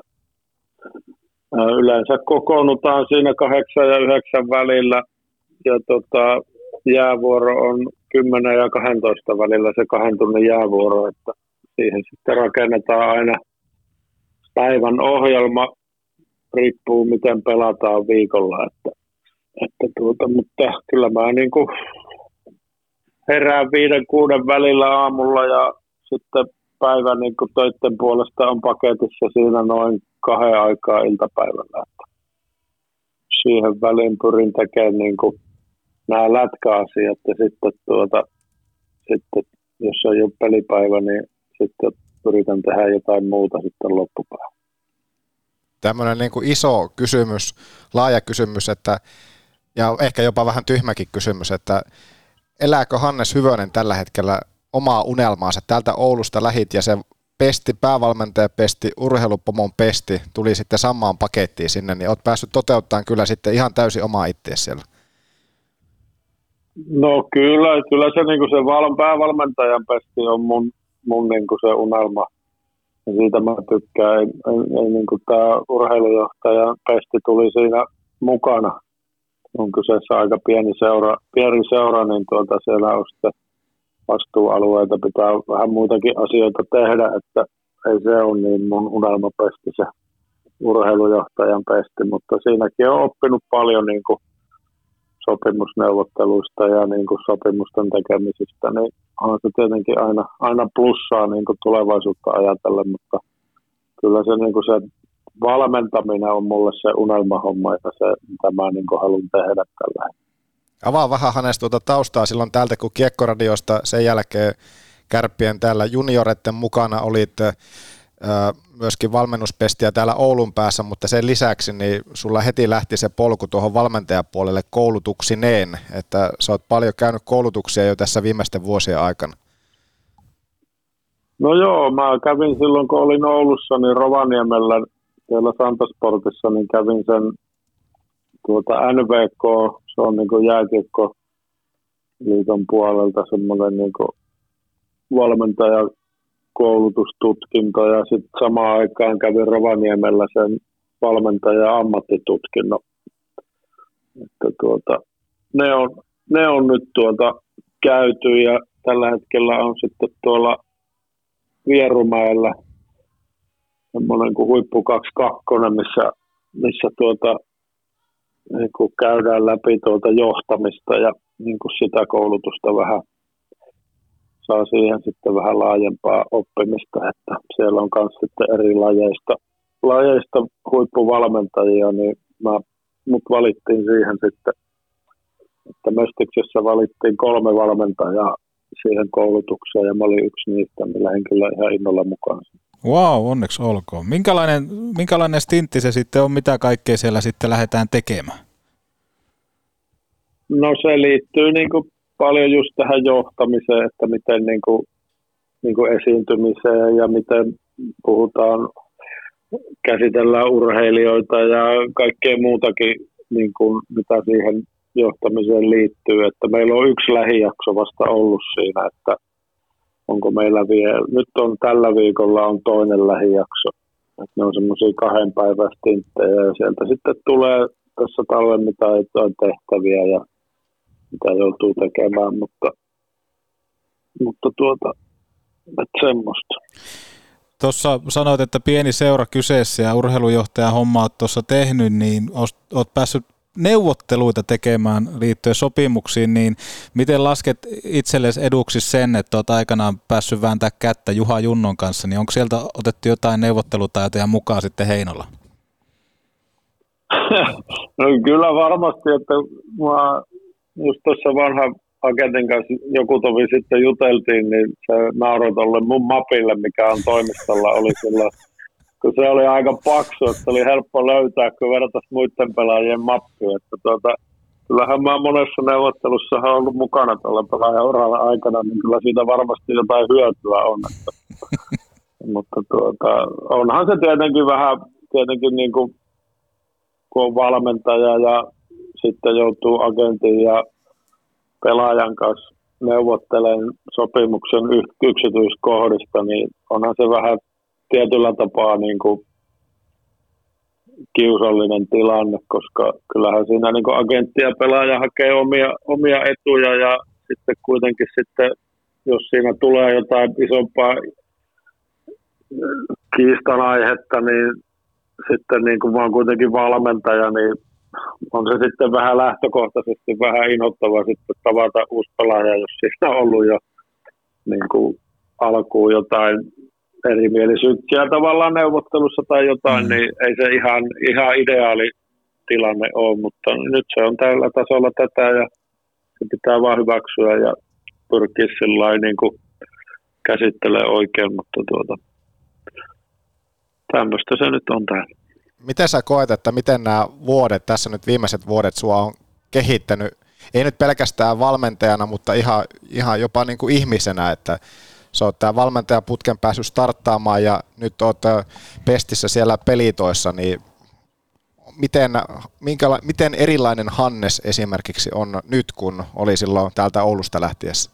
Speaker 18: Yleensä kokoonnutaan siinä kahdeksan ja yhdeksän välillä ja tota, jäävuoro on 10 ja 12 välillä se kahden tunnin jäävuoro, että siihen sitten rakennetaan aina päivän ohjelma, riippuu miten pelataan viikolla, että, että tuota, mutta kyllä mä niin kuin herään viiden kuuden välillä aamulla ja sitten päivä niin kuin töiden puolesta on paketissa siinä noin kahden aikaa iltapäivällä. Siihen väliin pyrin tekemään niin kuin nämä lätkäasiat ja sitten, tuota, sitten jos on jo pelipäivä, niin sitten yritän tehdä jotain muuta sitten loppupäivä.
Speaker 2: Tämmöinen niin kuin iso kysymys, laaja kysymys, että, ja ehkä jopa vähän tyhmäkin kysymys, että elääkö Hannes Hyvönen tällä hetkellä omaa unelmaansa. Täältä Oulusta lähit ja se pesti, päävalmentaja pesti, urheilupomon pesti tuli sitten samaan pakettiin sinne, niin olet päässyt toteuttamaan kyllä sitten ihan täysin omaa itseäsi siellä.
Speaker 18: No kyllä, kyllä se, niin kuin se val, päävalmentajan pesti on mun, mun niin kuin se unelma. Ja siitä mä tykkään. Ei, ei, ei niin kuin tämä urheilujohtajan pesti tuli siinä mukana. On kyseessä aika pieni seura, pieni seura niin tuota siellä on sitten vastuualueita, pitää vähän muitakin asioita tehdä, että ei se ole niin mun unelmapesti se urheilujohtajan pesti, mutta siinäkin on oppinut paljon niin kuin sopimusneuvotteluista ja niin kuin sopimusten tekemisistä, niin on se tietenkin aina, aina plussaa niin kuin tulevaisuutta ajatellen, mutta kyllä se, niin kuin se valmentaminen on mulle se unelmahomma ja se, mitä mä niin kuin haluan tehdä tällä hetkellä.
Speaker 2: Avaa vähän Hannes tuota taustaa silloin täältä, kun Kiekkoradiosta sen jälkeen kärppien täällä junioretten mukana olit myöskin valmennuspestiä täällä Oulun päässä, mutta sen lisäksi niin sulla heti lähti se polku tuohon valmentajapuolelle koulutuksineen, että sä oot paljon käynyt koulutuksia jo tässä viimeisten vuosien aikana.
Speaker 18: No joo, mä kävin silloin kun olin Oulussa, niin Rovaniemellä siellä Santasportissa, niin kävin sen tuota NVK, se on niin jääkiekko liiton puolelta semmoinen niin valmentajakoulutustutkinto ja sitten samaan aikaan kävin Rovaniemellä sen valmentaja ammattitutkinnon. että tuota, ne, on, ne on nyt tuota käyty ja tällä hetkellä on sitten tuolla Vierumäellä semmoinen kuin huippu 22, missä, missä tuota, niin kuin käydään läpi tuota johtamista ja niin kuin sitä koulutusta vähän saa siihen sitten vähän laajempaa oppimista, että siellä on myös sitten eri lajeista, lajeista huippuvalmentajia, niin mä, mut valittiin siihen sitten, että Möstiksessä valittiin kolme valmentajaa siihen koulutukseen ja mä olin yksi niistä, millä henkilö ihan innolla mukaan.
Speaker 1: Wow, onneksi olkoon. Minkälainen, minkälainen stintti se sitten on, mitä kaikkea siellä sitten lähdetään tekemään?
Speaker 18: No se liittyy niin kuin paljon just tähän johtamiseen, että miten niin kuin, niin kuin esiintymiseen ja miten puhutaan, käsitellään urheilijoita ja kaikkea muutakin, niin kuin, mitä siihen johtamiseen liittyy. Että meillä on yksi lähijakso vasta ollut siinä, että onko meillä vielä, nyt on tällä viikolla on toinen lähijakso. Että ne on semmoisia kahden päivän stinttejä ja sieltä sitten tulee tässä talven mitä jotain tehtäviä ja mitä joutuu tekemään, mutta, mutta tuota, että semmoista.
Speaker 1: Tuossa sanoit, että pieni seura kyseessä ja urheilujohtaja homma olet tuossa tehnyt, niin olet päässyt neuvotteluita tekemään liittyen sopimuksiin, niin miten lasket itsellesi eduksi sen, että olet aikanaan päässyt vääntää kättä Juha Junnon kanssa, niin onko sieltä otettu jotain neuvottelutaitoja mukaan sitten Heinolla?
Speaker 18: no kyllä varmasti, että mä just tuossa vanha agentin kanssa joku tovi sitten juteltiin, niin se nauroi tolle mun mapille, mikä on toimistolla, oli silloin, kun se oli aika paksu, että se oli helppo löytää, kun vertaisi muiden pelaajien mappiin. Että tuota, kyllähän mä monessa neuvottelussa olen ollut mukana tuolla pelaajan uralla aikana, niin kyllä siitä varmasti jotain hyötyä on. Että, mutta tuota, onhan se tietenkin vähän, tietenkin niin kuin, kun on valmentaja ja sitten joutuu agentin ja pelaajan kanssa neuvottelemaan sopimuksen yksityiskohdista, niin onhan se vähän tietyllä tapaa niin kuin kiusallinen tilanne, koska kyllähän siinä niin agentti ja pelaaja hakee omia, omia etuja ja sitten kuitenkin sitten, jos siinä tulee jotain isompaa kiistan aihetta, niin sitten niin kuin mä oon kuitenkin valmentaja, niin on se sitten vähän lähtökohtaisesti vähän inhottava sitten tavata uusi pelaaja, jos siinä on ollut jo niin kuin alkuun jotain erimielisyyksiä tavallaan neuvottelussa tai jotain, mm. niin ei se ihan, ihan ideaali tilanne ole, mutta nyt se on tällä tasolla tätä ja se pitää vaan hyväksyä ja pyrkiä sillä niin kuin käsittelee oikein, mutta tuota, tämmöistä se nyt on täällä
Speaker 2: miten sä koet, että miten nämä vuodet, tässä nyt viimeiset vuodet sua on kehittänyt, ei nyt pelkästään valmentajana, mutta ihan, ihan jopa niin kuin ihmisenä, että sä oot tämä valmentajaputken päässyt starttaamaan ja nyt oot pestissä siellä pelitoissa, niin miten, minkäla- miten erilainen Hannes esimerkiksi on nyt, kun oli silloin täältä Oulusta lähtiessä?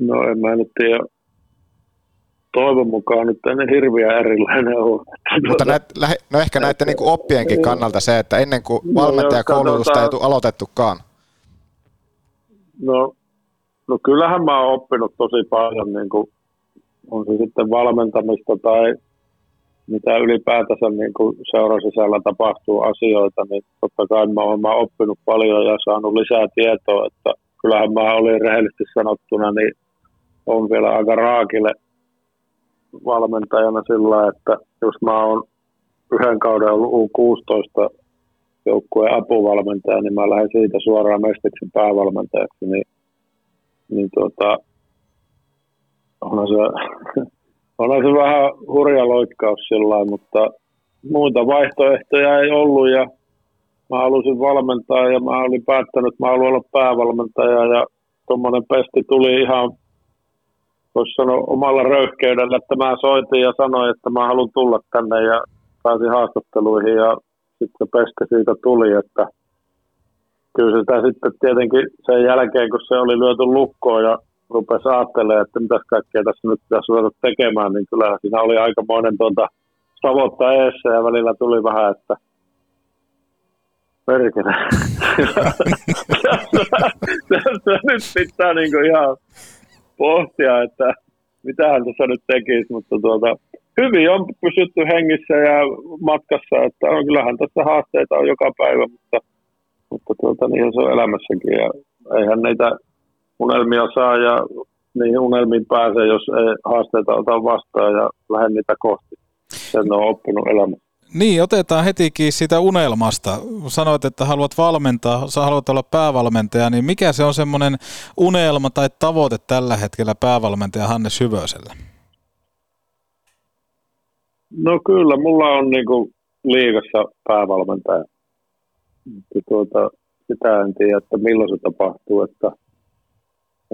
Speaker 18: No en mä nyt tiedä, toivon mukaan nyt tänne hirviä erilainen ole.
Speaker 2: Mutta näet, no ehkä näette niin oppienkin kannalta se, että ennen kuin no, valmentajakoulutusta ei tule aloitettukaan.
Speaker 18: No, no kyllähän mä oon oppinut tosi paljon, niin kuin, on se sitten valmentamista tai mitä ylipäätänsä niin kuin seurasisällä tapahtuu asioita, niin totta kai mä oon, mä oon oppinut paljon ja saanut lisää tietoa, että kyllähän mä olin rehellisesti sanottuna, niin on vielä aika raakille valmentajana sillä, että jos mä oon yhden kauden ollut U16 joukkueen apuvalmentaja, niin mä lähden siitä suoraan Mestiksen päävalmentajaksi, niin, niin tuota, onhan se, onhan se vähän hurja loikkaus sillä mutta muita vaihtoehtoja ei ollut ja mä halusin valmentaa ja mä olin päättänyt, että mä haluan olla päävalmentaja ja tuommoinen pesti tuli ihan voisi sanoa omalla röyhkeydellä, että mä soitin ja sanoin, että mä haluan tulla tänne ja pääsin haastatteluihin ja sitten se peste siitä tuli, että kyllä sitä sitten tietenkin sen jälkeen, kun se oli lyöty lukkoon ja rupesi ajattelemaan, että mitä kaikkea tässä nyt pitäisi ruveta tekemään, niin kyllä siinä oli aikamoinen tuota, tavoitta eessä ja välillä tuli vähän, että Perkele. tässä, nyt pitää niinku ihan pohtia, että mitähän tässä nyt tekisi, mutta tuota, hyvin on pysytty hengissä ja matkassa, että on, kyllähän tässä haasteita on joka päivä, mutta tuota, niin se on elämässäkin ja eihän niitä unelmia saa ja niihin unelmiin pääsee, jos ei haasteita ota vastaan ja lähde niitä kohti. Sen on oppinut elämässä.
Speaker 1: Niin, otetaan hetikin siitä unelmasta. Sanoit, että haluat valmentaa, sä haluat olla päävalmentaja, niin mikä se on semmoinen unelma tai tavoite tällä hetkellä päävalmentaja Hannes Hyvösellä?
Speaker 18: No kyllä, mulla on niinku liigassa päävalmentaja. Tuota, sitä en tiedä, että milloin se tapahtuu. Että,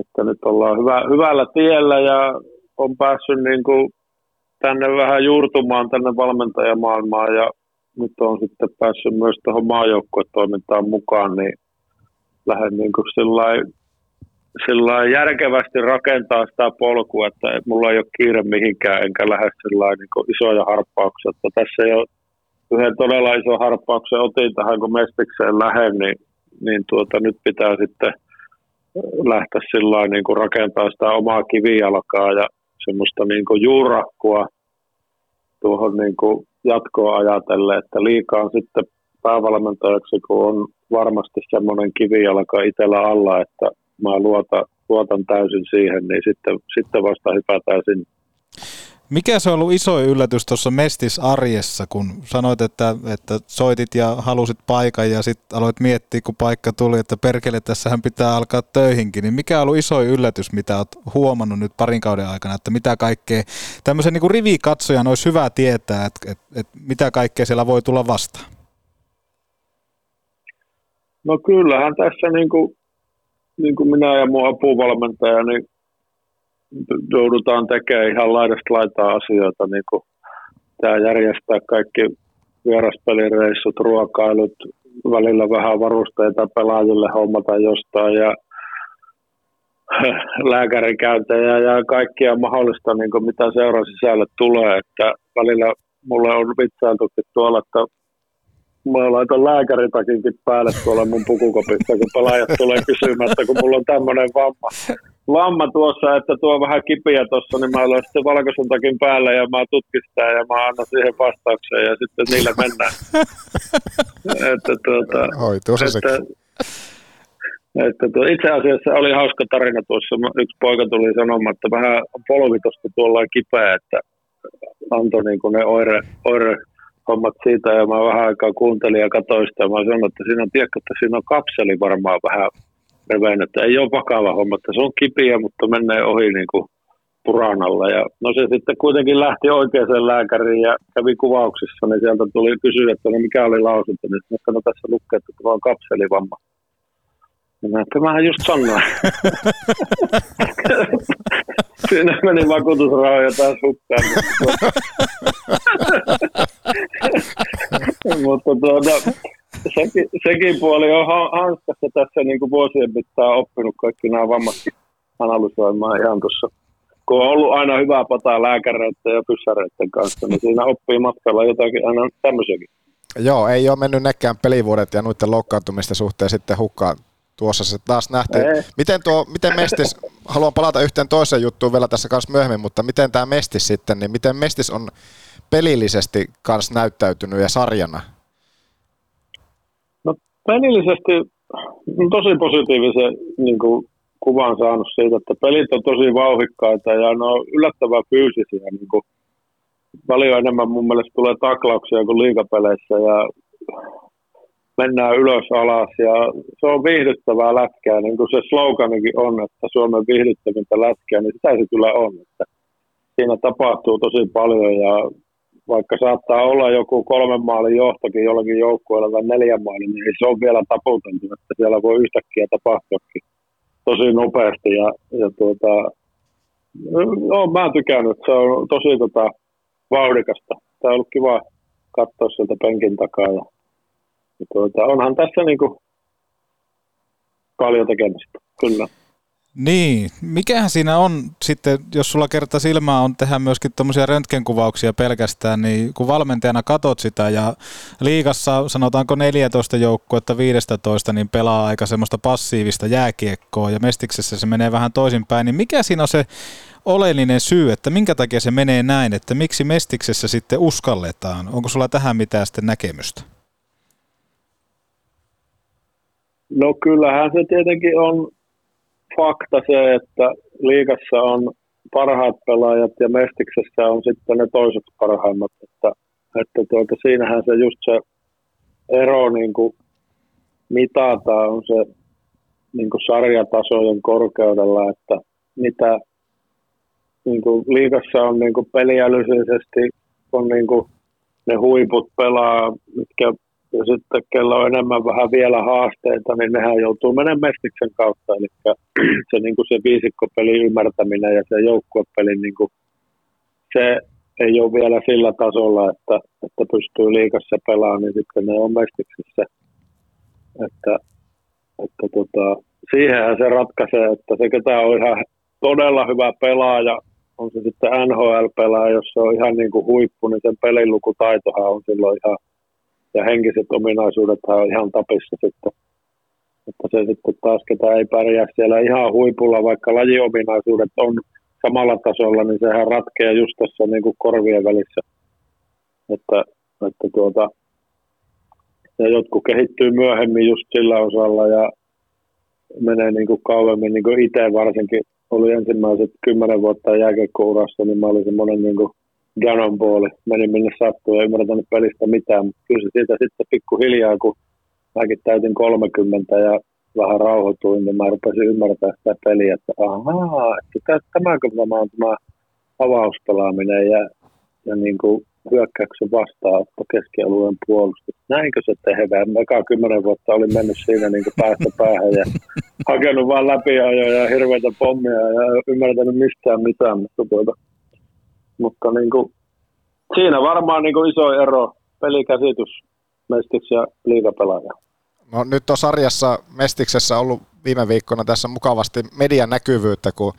Speaker 18: että nyt ollaan hyvä, hyvällä tiellä ja on päässyt niinku tänne vähän juurtumaan tänne valmentajamaailmaan ja nyt on sitten päässyt myös tuohon maajoukkuetoimintaan mukaan, niin lähden niin kuin sillä järkevästi rakentaa sitä polkua, että mulla ei ole kiire mihinkään, enkä lähde niin isoja harppauksia. Että tässä jo yhden todella ison harppauksen otin tähän, kun mestikseen lähden, niin, niin tuota, nyt pitää sitten lähteä sillä niin kuin rakentaa sitä omaa kivijalkaa ja semmoista niin kuin juurakkua tuohon niin kuin jatkoa ajatellen, että liikaa sitten päävalmentajaksi, kun on varmasti semmoinen kivijalka itsellä alla, että mä luotan, luotan täysin siihen, niin sitten, sitten vasta hypätään sinne.
Speaker 1: Mikä se on ollut iso yllätys tuossa Mestis arjessa, kun sanoit, että, että soitit ja halusit paikan ja sitten aloit miettiä, kun paikka tuli, että perkele, tässähän pitää alkaa töihinkin, niin mikä on ollut iso yllätys, mitä olet huomannut nyt parin kauden aikana, että mitä kaikkea, tämmöisen niin rivikatsojan olisi hyvä tietää, että, että, että mitä kaikkea siellä voi tulla vastaan?
Speaker 18: No kyllähän tässä niin kuin, niin kuin minä ja mun apuvalmentaja, niin joudutaan tekemään ihan laidasta laitaa asioita, niin kuin tämä järjestää kaikki vieraspelireissut, ruokailut, välillä vähän varusteita pelaajille hommata jostain ja lääkärikäyntejä ja kaikkia mahdollista, niin kuin mitä seuran sisälle tulee. Että välillä mulle on vitsailtukin tuolla, että mä laitan lääkäritakinkin päälle tuolla mun pukukopissa, kun pelaajat tulee kysymään, että kun mulla on tämmöinen vamma, vamma tuossa, että tuo vähän kipiä tuossa, niin mä laitan sitten valkoisen takin päälle ja mä tutkistan ja mä annan siihen vastauksen ja sitten niillä mennään. että, tuota,
Speaker 2: Oi, että,
Speaker 18: että tuo, itse asiassa oli hauska tarina tuossa. Yksi poika tuli sanomaan, että vähän polvi tuosta tuolla kipeä, että antoi niin ne oire, oire hommat siitä ja mä vähän aikaa kuuntelin ja katsoin sitä ja mä sanoin, että siinä on, tiedätkö, että siinä on kapseli varmaan vähän revein, että ei ole vakava homma, että se on kipiä, mutta menee ohi niin kuin puranalla. Ja no se sitten kuitenkin lähti oikeaan lääkäriin ja kävi kuvauksissa, niin sieltä tuli kysyä, että no mikä oli lausunto, niin että no tässä lukee, että tämä on kapselivamma. Mä, että mähän just sanoin. Siinä meni vakuutusrahoja taas hukkaan. Mutta tuota, sekin, sekin puoli on hanskassa tässä niin kuin vuosien mittaan oppinut kaikki nämä vammatkin analysoimaan ihan tuossa. Kun on ollut aina hyvää pataa lääkäreiden ja pyssäreiden kanssa, niin siinä oppii matkalla jotakin aina tämmöisiäkin.
Speaker 2: Joo, ei ole mennyt nekään pelivuodet ja noiden loukkaantumisten suhteen sitten hukkaan tuossa se taas nähtiin. Miten, tuo, miten Mestis, haluan palata yhteen toiseen juttuun vielä tässä kanssa myöhemmin, mutta miten tämä Mestis sitten, niin miten Mestis on pelillisesti kanssa näyttäytynyt ja sarjana?
Speaker 18: Pelillisesti tosi positiivisen niin kuin, kuvan saanut siitä, että pelit on tosi vauhikkaita ja ne on yllättävän fyysisiä. Niin kuin, paljon enemmän mun mielestä tulee taklauksia kuin liikapeleissä ja mennään ylös alas ja se on viihdyttävää lätkää, niin kuin se sloganikin on, että Suomen viihdyttävintä lätkää, niin sitä se kyllä on. Että siinä tapahtuu tosi paljon ja vaikka saattaa olla joku kolmen maalin johtokin jollakin joukkueella tai neljän maalin, niin se on vielä taputeltu, että siellä voi yhtäkkiä tapahtuakin tosi nopeasti ja, ja tuota, no, mä oon tykännyt, se on tosi tota, vauhdikasta. Tämä on ollut kiva katsoa sieltä penkin takaa ja tuota, onhan tässä niin kuin paljon tekemistä, kyllä.
Speaker 1: Niin, mikähän siinä on sitten, jos sulla kerta silmää on tehdä myöskin tuommoisia röntgenkuvauksia pelkästään, niin kun valmentajana katot sitä ja liigassa sanotaanko 14 joukkuetta 15, niin pelaa aika semmoista passiivista jääkiekkoa ja mestiksessä se menee vähän toisinpäin, niin mikä siinä on se oleellinen syy, että minkä takia se menee näin, että miksi mestiksessä sitten uskalletaan? Onko sulla tähän mitään sitten näkemystä?
Speaker 18: No kyllähän se tietenkin on fakta se, että liigassa on parhaat pelaajat ja Mestiksessä on sitten ne toiset parhaimmat. Että, että tuota, siinähän se just se ero niin kuin mitataan on se niin kuin sarjatasojen korkeudella, että mitä niin kuin liigassa on niin kuin peliälyisesti on niin kuin ne huiput pelaa, mitkä ja sitten kello on enemmän vähän vielä haasteita, niin nehän joutuu menemään mestiksen kautta. Eli se, niin kuin se viisikkopelin ymmärtäminen ja se joukkuepelin, niin kuin, se ei ole vielä sillä tasolla, että, että pystyy liikassa pelaamaan, niin sitten ne on mestiksessä. Että, että tota, siihenhän se ratkaisee, että se ketä on ihan todella hyvä pelaaja, on se sitten NHL-pelaaja, jos se on ihan niin kuin huippu, niin sen pelilukutaitohan on silloin ihan ja henkiset ominaisuudet on ihan tapissa sitten. Että se sitten taas, ketä ei pärjää siellä ihan huipulla, vaikka lajiominaisuudet on samalla tasolla, niin sehän ratkeaa just tässä niin kuin korvien välissä. Että, että tuota, ja jotkut kehittyy myöhemmin just sillä osalla ja menee niin kuin kauemmin, niin kuin itse varsinkin oli ensimmäiset kymmenen vuotta jääkekourassa, niin mä olin semmoinen niin kuin cannonballi, meni minne sattuu ja ymmärtänyt pelistä mitään, mutta kyllä se siitä sitten pikkuhiljaa, kun mäkin täytin 30 ja vähän rauhoituin, niin mä rupesin ymmärtää sitä peliä, että ahaa, että tämäkö tämä on tämä avauspelaaminen ja, ja niin kuin hyökkäyksen vastaanotto keskialueen puolustus. Näinkö se tehdään? Eka kymmenen vuotta olin mennyt siinä niin päästä päähän ja hakenut vaan läpiajoja ja hirveitä pommia ja ymmärtänyt mistään mitään. Mutta tuota, mutta niin kuin, siinä varmaan niin kuin iso ero pelikäsitys Mestiks ja liigapelaaja.
Speaker 2: No nyt on sarjassa Mestiksessä ollut viime viikkona tässä mukavasti median näkyvyyttä, kun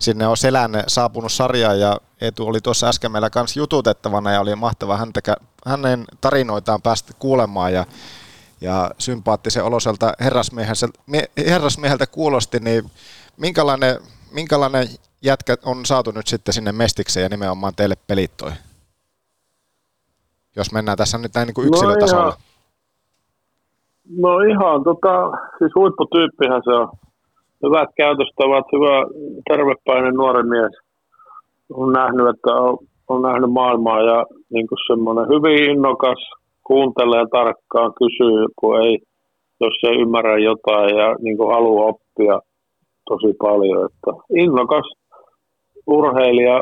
Speaker 2: sinne on Selän saapunut sarja ja Eetu oli tuossa äsken meillä kanssa jututettavana ja oli mahtava häntä, hänen tarinoitaan päästä kuulemaan ja, ja sympaattisen oloselta herrasmieheltä kuulosti, niin minkälainen, minkälainen jätkä on saatu nyt sitten sinne Mestikseen ja nimenomaan teille pelittoihin? Jos mennään tässä nyt näin niin kuin yksilötasolla. No ihan,
Speaker 18: no ihan tota, siis huipputyyppihän se on. Hyvät käytöstavat, hyvä tervepäinen nuori mies. On nähnyt, että on, on nähnyt maailmaa ja niin kuin semmoinen hyvin innokas, kuuntelee tarkkaan, kysyy, kun ei, jos ei ymmärrä jotain ja niin kuin haluaa oppia tosi paljon. Että innokas, urheilija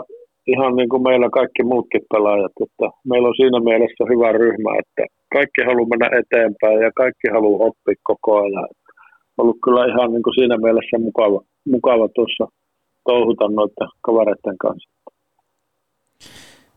Speaker 18: ihan niin kuin meillä kaikki muutkin pelaajat. Että meillä on siinä mielessä hyvä ryhmä, että kaikki haluaa mennä eteenpäin ja kaikki haluaa oppia koko ajan. Ollut kyllä ihan niin kuin siinä mielessä mukava, mukava tuossa touhuta noiden kavereiden kanssa.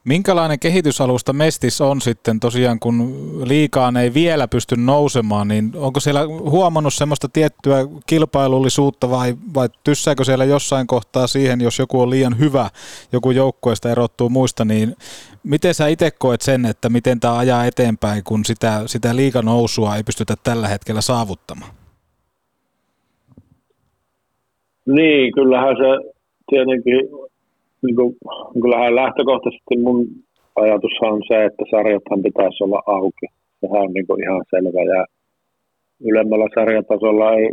Speaker 1: Minkälainen kehitysalusta Mestis on sitten tosiaan, kun liikaan ei vielä pysty nousemaan, niin onko siellä huomannut semmoista tiettyä kilpailullisuutta vai, vai tyssääkö siellä jossain kohtaa siihen, jos joku on liian hyvä, joku joukkueesta erottuu muista, niin miten sä itse koet sen, että miten tämä ajaa eteenpäin, kun sitä, sitä liikanousua ei pystytä tällä hetkellä saavuttamaan?
Speaker 18: Niin, kyllähän se tietenkin niin kuin, kyllähän lähtökohtaisesti mun ajatus on se, että sarjathan pitäisi olla auki. Sehän on niin kuin ihan selvä. Ja ylemmällä sarjatasolla ei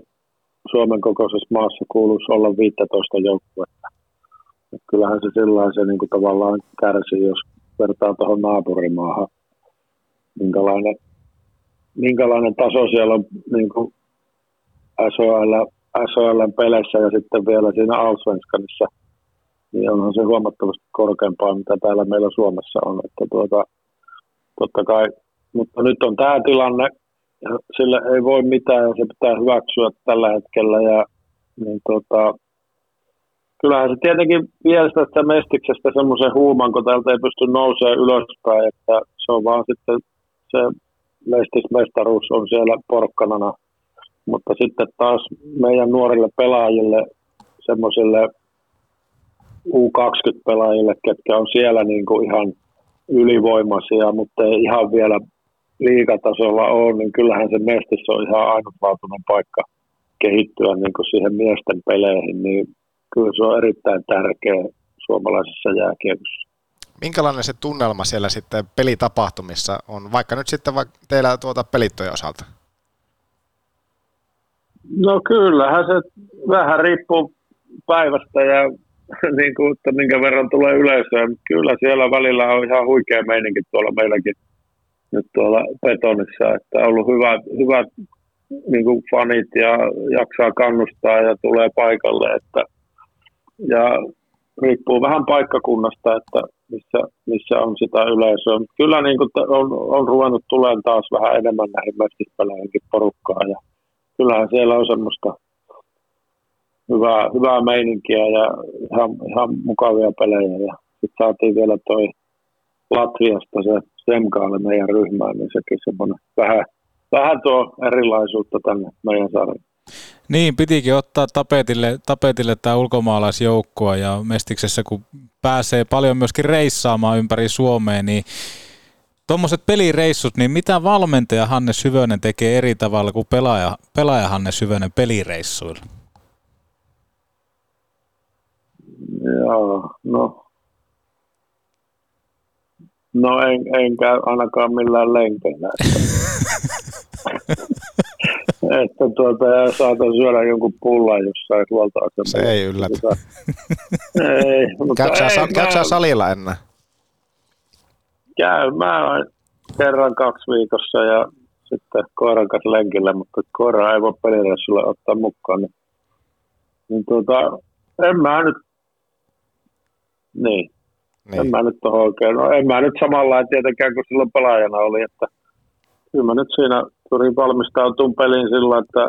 Speaker 18: Suomen kokoisessa maassa kuuluisi olla 15 joukkuetta. Et kyllähän se sillä se niin kuin tavallaan kärsii, jos vertaa tuohon naapurimaahan. Minkälainen, minkälainen taso siellä on niin kuin SHL, SHL peleissä ja sitten vielä siinä Allsvenskanissa – niin onhan se huomattavasti korkeampaa, mitä täällä meillä Suomessa on. Että tuota, totta kai, mutta nyt on tämä tilanne, ja sille ei voi mitään, ja se pitää hyväksyä tällä hetkellä. Ja, niin tuota, kyllähän se tietenkin vie tästä mestiksestä semmoisen huuman, kun täältä ei pysty nousemaan ylöspäin, että se on vaan sitten se mestismestaruus on siellä porkkanana. Mutta sitten taas meidän nuorille pelaajille semmoiselle U20-pelaajille, ketkä on siellä niin kuin ihan ylivoimaisia, mutta ei ihan vielä liigatasolla ole, niin kyllähän se Mestissä on ihan ainutlaatuinen paikka kehittyä niin kuin siihen miesten peleihin, niin kyllä se on erittäin tärkeä suomalaisessa jääkiekossa.
Speaker 2: Minkälainen se tunnelma siellä sitten pelitapahtumissa on, vaikka nyt sitten vaikka teillä tuota pelittojen osalta?
Speaker 18: No kyllähän se vähän riippuu päivästä ja niin kuin, että minkä verran tulee yleisöä. Kyllä siellä välillä on ihan huikea meininki tuolla meilläkin nyt tuolla betonissa, että on ollut hyvät, hyvät niin kuin fanit ja jaksaa kannustaa ja tulee paikalle. Että, ja riippuu vähän paikkakunnasta, että missä, missä on sitä yleisöä. Mutta kyllä niin kuin on, on ruvennut tulemaan taas vähän enemmän näihin mestispelejänkin porukkaa. Ja kyllähän siellä on semmoista hyvää, hyvää meininkiä ja ihan, ihan mukavia pelejä. Ja sitten saatiin vielä toi Latviasta se Semkaalle meidän ryhmään, niin sekin semmoinen vähän, vähän tuo erilaisuutta tänne meidän sarjaan.
Speaker 1: Niin, pitikin ottaa tapetille, tapetille tämä ulkomaalaisjoukkue ja Mestiksessä kun pääsee paljon myöskin reissaamaan ympäri Suomea, niin tuommoiset pelireissut, niin mitä valmentaja Hanne Syvönen tekee eri tavalla kuin pelaaja, pelaaja Hanne Syvönen pelireissuilla?
Speaker 18: Joo, no No en, enkä ainakaan millään lenkeillä. Että, että tuota, saatan syödä jonkun pullan jossain huoltoasemalla.
Speaker 2: Se ei yllätä.
Speaker 18: ei, mutta
Speaker 2: Käytkö sä,
Speaker 18: ei,
Speaker 2: käytkö sä
Speaker 18: mä-
Speaker 2: salilla ennen?
Speaker 18: Käyn mä kerran kaksi viikossa ja sitten koiran kanssa lenkillä, mutta koira ei voi pelireissulle ottaa mukaan. Niin, niin tuota, en mä nyt, niin, niin. en mä nyt tohon oikein, no en mä nyt samalla tietenkään kuin silloin pelaajana oli, että kyllä mä nyt siinä pyrin valmistautumaan peliin sillä, että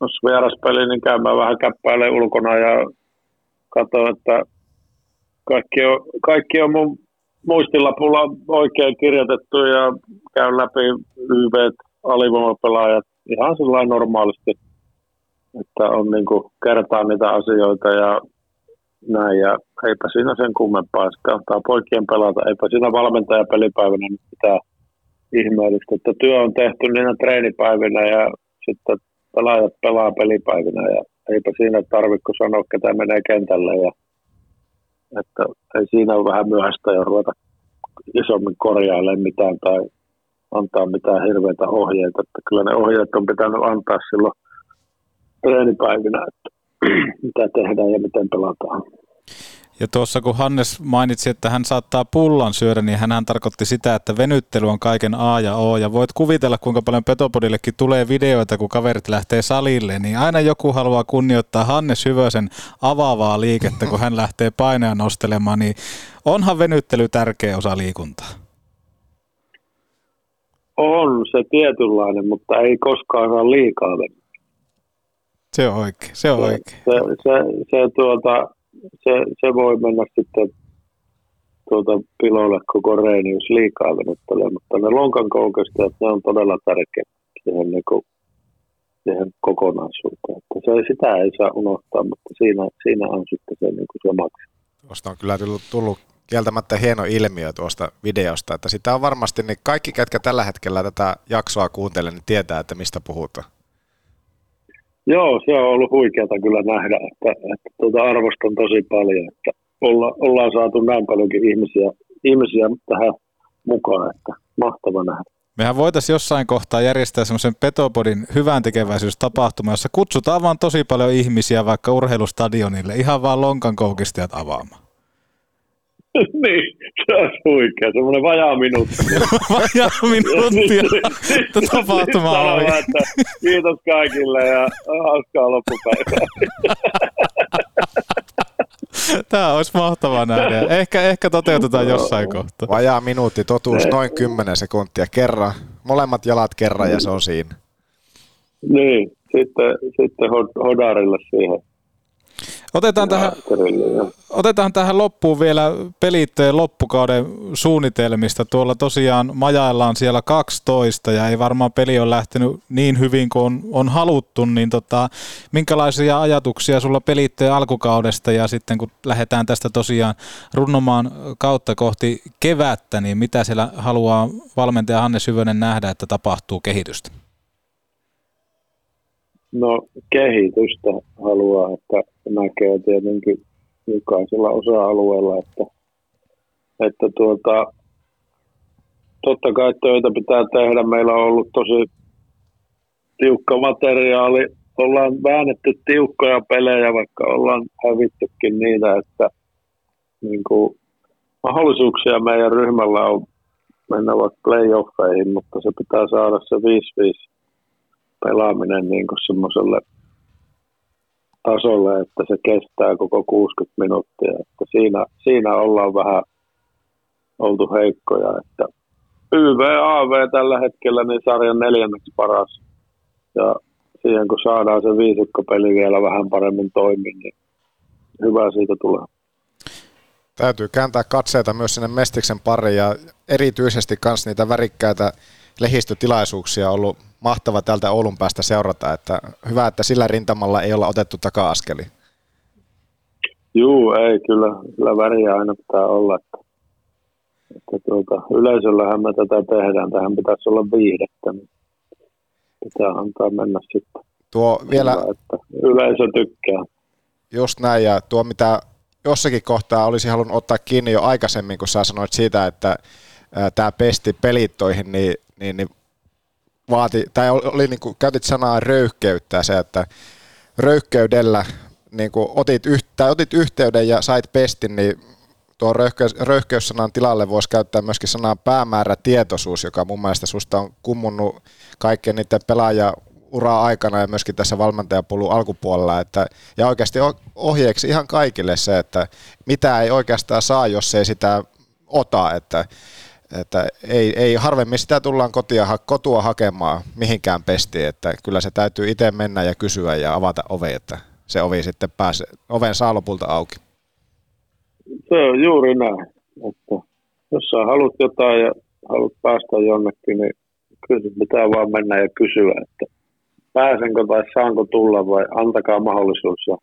Speaker 18: jos vieraspeli, niin käymään vähän käppäilee ulkona ja katson, että kaikki on, kaikki on mun muistilapulla oikein kirjoitettu ja käyn läpi YV, alivoimapelaajat ihan sillä normaalisti, että on niin kuin kertaa niitä asioita ja näin ja eipä siinä sen kummempaa. Sitten antaa poikien pelata, eipä siinä valmentaja pelipäivänä nyt ihmeellistä, että työ on tehty niinä treenipäivinä ja sitten pelaajat pelaa pelipäivinä ja eipä siinä tarvitse sanoa, ketä menee kentälle ja että ei siinä ole vähän myöhäistä jo ruveta isommin korjailemaan mitään tai antaa mitään hirveitä ohjeita. Että kyllä ne ohjeet on pitänyt antaa silloin treenipäivinä, että mitä tehdään ja miten pelataan.
Speaker 1: Ja tuossa kun Hannes mainitsi, että hän saattaa pullan syödä, niin hän tarkoitti sitä, että venyttely on kaiken A ja O. Ja voit kuvitella, kuinka paljon Petopodillekin tulee videoita, kun kaverit lähtee salille, niin aina joku haluaa kunnioittaa Hannes Hyvösen avaavaa liikettä, kun hän lähtee painea nostelemaan, niin onhan venyttely tärkeä osa liikuntaa.
Speaker 18: On se tietynlainen, mutta ei koskaan saa liikaa venyttää.
Speaker 1: Se on oikein, se on oikein.
Speaker 18: Se, se, se, tuota, se, se voi mennä sitten tuota, piloille koko reini, jos liikaa venyttelee, mutta ne lonkan koukestajat, ne on todella tärkeitä siihen, niin kuin, siihen kokonaisuuteen. Että se, sitä ei saa unohtaa, mutta siinä, siinä on sitten se, niin kuin se maksaa.
Speaker 2: Tuosta on kyllä tullut, tullut kieltämättä hieno ilmiö tuosta videosta, että sitä on varmasti, niin kaikki, ketkä tällä hetkellä tätä jaksoa kuuntelee, niin tietää, että mistä puhutaan.
Speaker 18: Joo, se on ollut huikeata kyllä nähdä, että, että tuota arvostan tosi paljon, että olla, ollaan saatu näin paljonkin ihmisiä, ihmisiä tähän mukaan, että mahtava nähdä.
Speaker 1: Mehän voitaisiin jossain kohtaa järjestää semmoisen Petopodin hyvän tekeväisyystapahtuman, jossa kutsutaan vaan tosi paljon ihmisiä vaikka urheilustadionille, ihan vaan lonkan koukistajat avaamaan.
Speaker 18: niin, se olisi huikea, semmoinen vajaa minuutti.
Speaker 1: vajaa minuuttia tapahtuma
Speaker 18: Sanoa,
Speaker 1: oli.
Speaker 18: että kiitos kaikille ja hauskaa loppupäivää.
Speaker 1: Tämä olisi mahtavaa nähdä. Ehkä, ehkä toteutetaan jossain kohtaa.
Speaker 2: Vajaa minuutti, totuus noin 10 sekuntia kerran. Molemmat jalat kerran ja se on siinä.
Speaker 18: niin, sitten, sitten hod- hodarille siihen.
Speaker 1: Otetaan tähän, otetaan tähän loppuun vielä pelitteen loppukauden suunnitelmista. Tuolla tosiaan majaillaan siellä 12 ja ei varmaan peli ole lähtenyt niin hyvin kuin on, on haluttu, niin tota, minkälaisia ajatuksia sulla pelitteen alkukaudesta ja sitten kun lähdetään tästä tosiaan runnomaan kautta kohti kevättä, niin mitä siellä haluaa valmentaja Hanne Syvönen nähdä, että tapahtuu kehitystä?
Speaker 18: No kehitystä haluaa, että näkee tietenkin jokaisella osa-alueella, että, että tuota, totta kai töitä pitää tehdä. Meillä on ollut tosi tiukka materiaali. Ollaan väännetty tiukkoja pelejä, vaikka ollaan hävittykin niitä, että niin kuin, mahdollisuuksia meidän ryhmällä on mennä vaikka playoffeihin, mutta se pitää saada se 5-5 pelaaminen niin kuin semmoiselle tasolle, että se kestää koko 60 minuuttia. Että siinä, siinä ollaan vähän oltu heikkoja. Että YVAV tällä hetkellä niin sarjan neljänneksi paras. Ja siihen kun saadaan se viisikkopeli vielä vähän paremmin toimii, niin hyvä siitä tulee.
Speaker 2: Täytyy kääntää katseita myös sinne Mestiksen pariin ja erityisesti myös niitä värikkäitä lehistötilaisuuksia ollut mahtava tältä Oulun päästä seurata. Että hyvä, että sillä rintamalla ei olla otettu taka-askeli.
Speaker 18: Juu, ei kyllä. Kyllä väriä aina pitää olla. Että, että tuota, yleisöllähän me tätä tehdään. Tähän pitäisi olla viihdettä. Niin pitää antaa mennä sitten.
Speaker 2: Tuo vielä...
Speaker 18: Hyvä, että yleisö tykkää.
Speaker 2: Just näin, ja tuo mitä jossakin kohtaa olisi halunnut ottaa kiinni jo aikaisemmin, kun sä sanoit siitä, että tämä pesti pelittoihin, niin, niin, niin vaati, tai oli niin kuin, käytit sanaa röyhkeyttä se, että röyhkeydellä niin kuin otit, yht, tai otit yhteyden ja sait pestin, niin tuo röyhkeys, röyhkeyssanan tilalle voisi käyttää myöskin sanaa päämäärätietoisuus, joka mun mielestä susta on kummunnut kaikkien niiden pelaaja uraa aikana ja myöskin tässä valmentajapolun alkupuolella. Että, ja oikeasti ohjeeksi ihan kaikille se, että mitä ei oikeastaan saa, jos ei sitä ota. Että että ei, ei harvemmin sitä tullaan kotia, kotua hakemaan mihinkään pestiin, että kyllä se täytyy itse mennä ja kysyä ja avata ovi, että se ovi sitten pääsee, oven saa lopulta auki.
Speaker 18: Se on juuri näin, että jos sä haluat jotain ja haluat päästä jonnekin, niin kyllä pitää vaan mennä ja kysyä, että pääsenkö tai saanko tulla vai antakaa mahdollisuus. Ja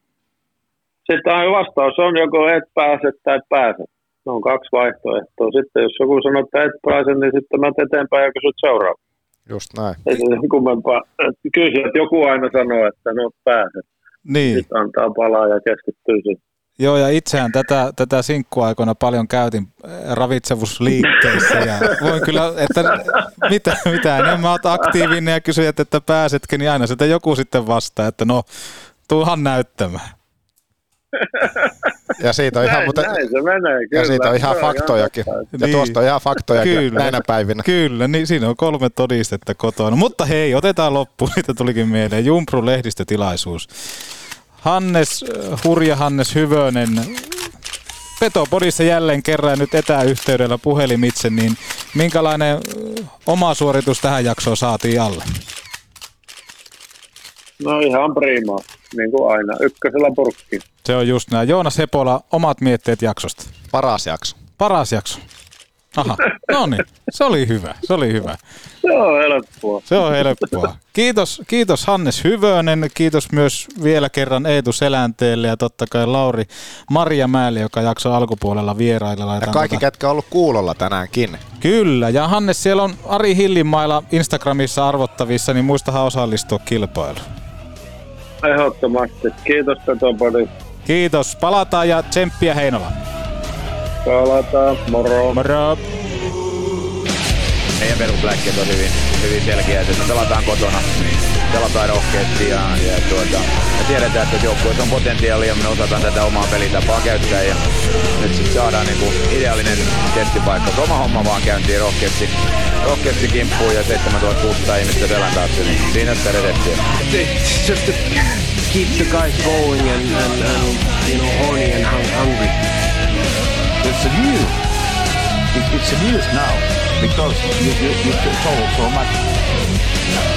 Speaker 18: sitten vastaus on joko et pääse tai pääset. Ne on kaksi vaihtoehtoa. Sitten jos joku sanoo, että et pääse, niin sitten mä eteenpäin ja kysyt seuraava.
Speaker 2: Just näin.
Speaker 18: Ei se sen kummempaa. Kyllä että joku aina sanoo, että no pääset.
Speaker 1: Niin.
Speaker 18: Sitten antaa palaa ja keskittyy siihen.
Speaker 1: Joo, ja itseään tätä, tätä sinkkuaikoina paljon käytin äh, ravitsemusliikkeissä ja voin kyllä, että mitä, mitä enemmän olet aktiivinen ja kysyjät, että pääsetkö, niin aina sitä joku sitten vastaa, että no, tuuhan näyttämään.
Speaker 2: Ja siitä on ihan,
Speaker 18: näin,
Speaker 2: mutta,
Speaker 18: näin se menee, kyllä.
Speaker 2: ja siitä on ihan
Speaker 18: Se
Speaker 2: faktojakin. ja
Speaker 1: Niin.
Speaker 2: tuosta on ihan faktojakin
Speaker 1: Kyllä.
Speaker 2: näinä päivinä.
Speaker 1: Kyllä, niin siinä on kolme todistetta kotona. Mutta hei, otetaan loppuun, niitä tulikin mieleen. Jumpru lehdistötilaisuus. Hannes, äh, hurja Hannes Hyvönen, Petopodissa jälleen kerran nyt etäyhteydellä puhelimitse, niin minkälainen äh, oma suoritus tähän jaksoon saatiin alle?
Speaker 18: No ihan prima, niin kuin aina. Ykkösellä purkki.
Speaker 1: Se on just näin. Joonas Hepola, omat mietteet jaksosta.
Speaker 2: Paras jakso.
Speaker 1: Paras jakso. Aha, no niin, se oli hyvä, se oli hyvä.
Speaker 18: Se on helppoa.
Speaker 1: Se on helppoa. Kiitos, kiitos Hannes Hyvönen, kiitos myös vielä kerran Eetu Selänteelle ja totta kai Lauri Marjamäelle, joka jaksoi alkupuolella vierailla.
Speaker 2: Ja kaikki,
Speaker 1: tota-
Speaker 2: ketkä on ollut kuulolla tänäänkin.
Speaker 1: Kyllä, ja Hannes, siellä on Ari Hillinmailla Instagramissa arvottavissa, niin muistahan osallistua kilpailuun.
Speaker 18: Ehdottomasti. Kiitos Petopodi.
Speaker 1: Kiitos, palataan ja tsemppiä Heinola.
Speaker 18: Palataan, moro.
Speaker 1: Moro.
Speaker 7: Meidän perusläkkeet on hyvin, hyvin selkeät, että pelataan kotona, pelataan rohkeasti ja, ja tuota, me tiedetään, että joukkueessa on potentiaalia, me osataan tätä omaa pelitapaa käyttää ja nyt sitten saadaan niinku ideaalinen testipaikka. Se oma homma vaan käyntiin rohkeasti, rohkeasti kimppuun ja 7600 ihmistä selän taakse, niin siinä sitä redettiä.
Speaker 3: It's just to keep the guys going and, and, and you know, horny and hung- hungry.
Speaker 19: It's a news. It, it's a news now because you, you, you told so much.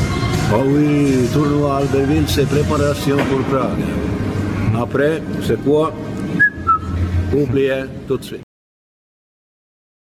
Speaker 19: Oui, tournoi Albertville, c'est préparation pour Prague. Après, c'est quoi Oubliez tout de suite.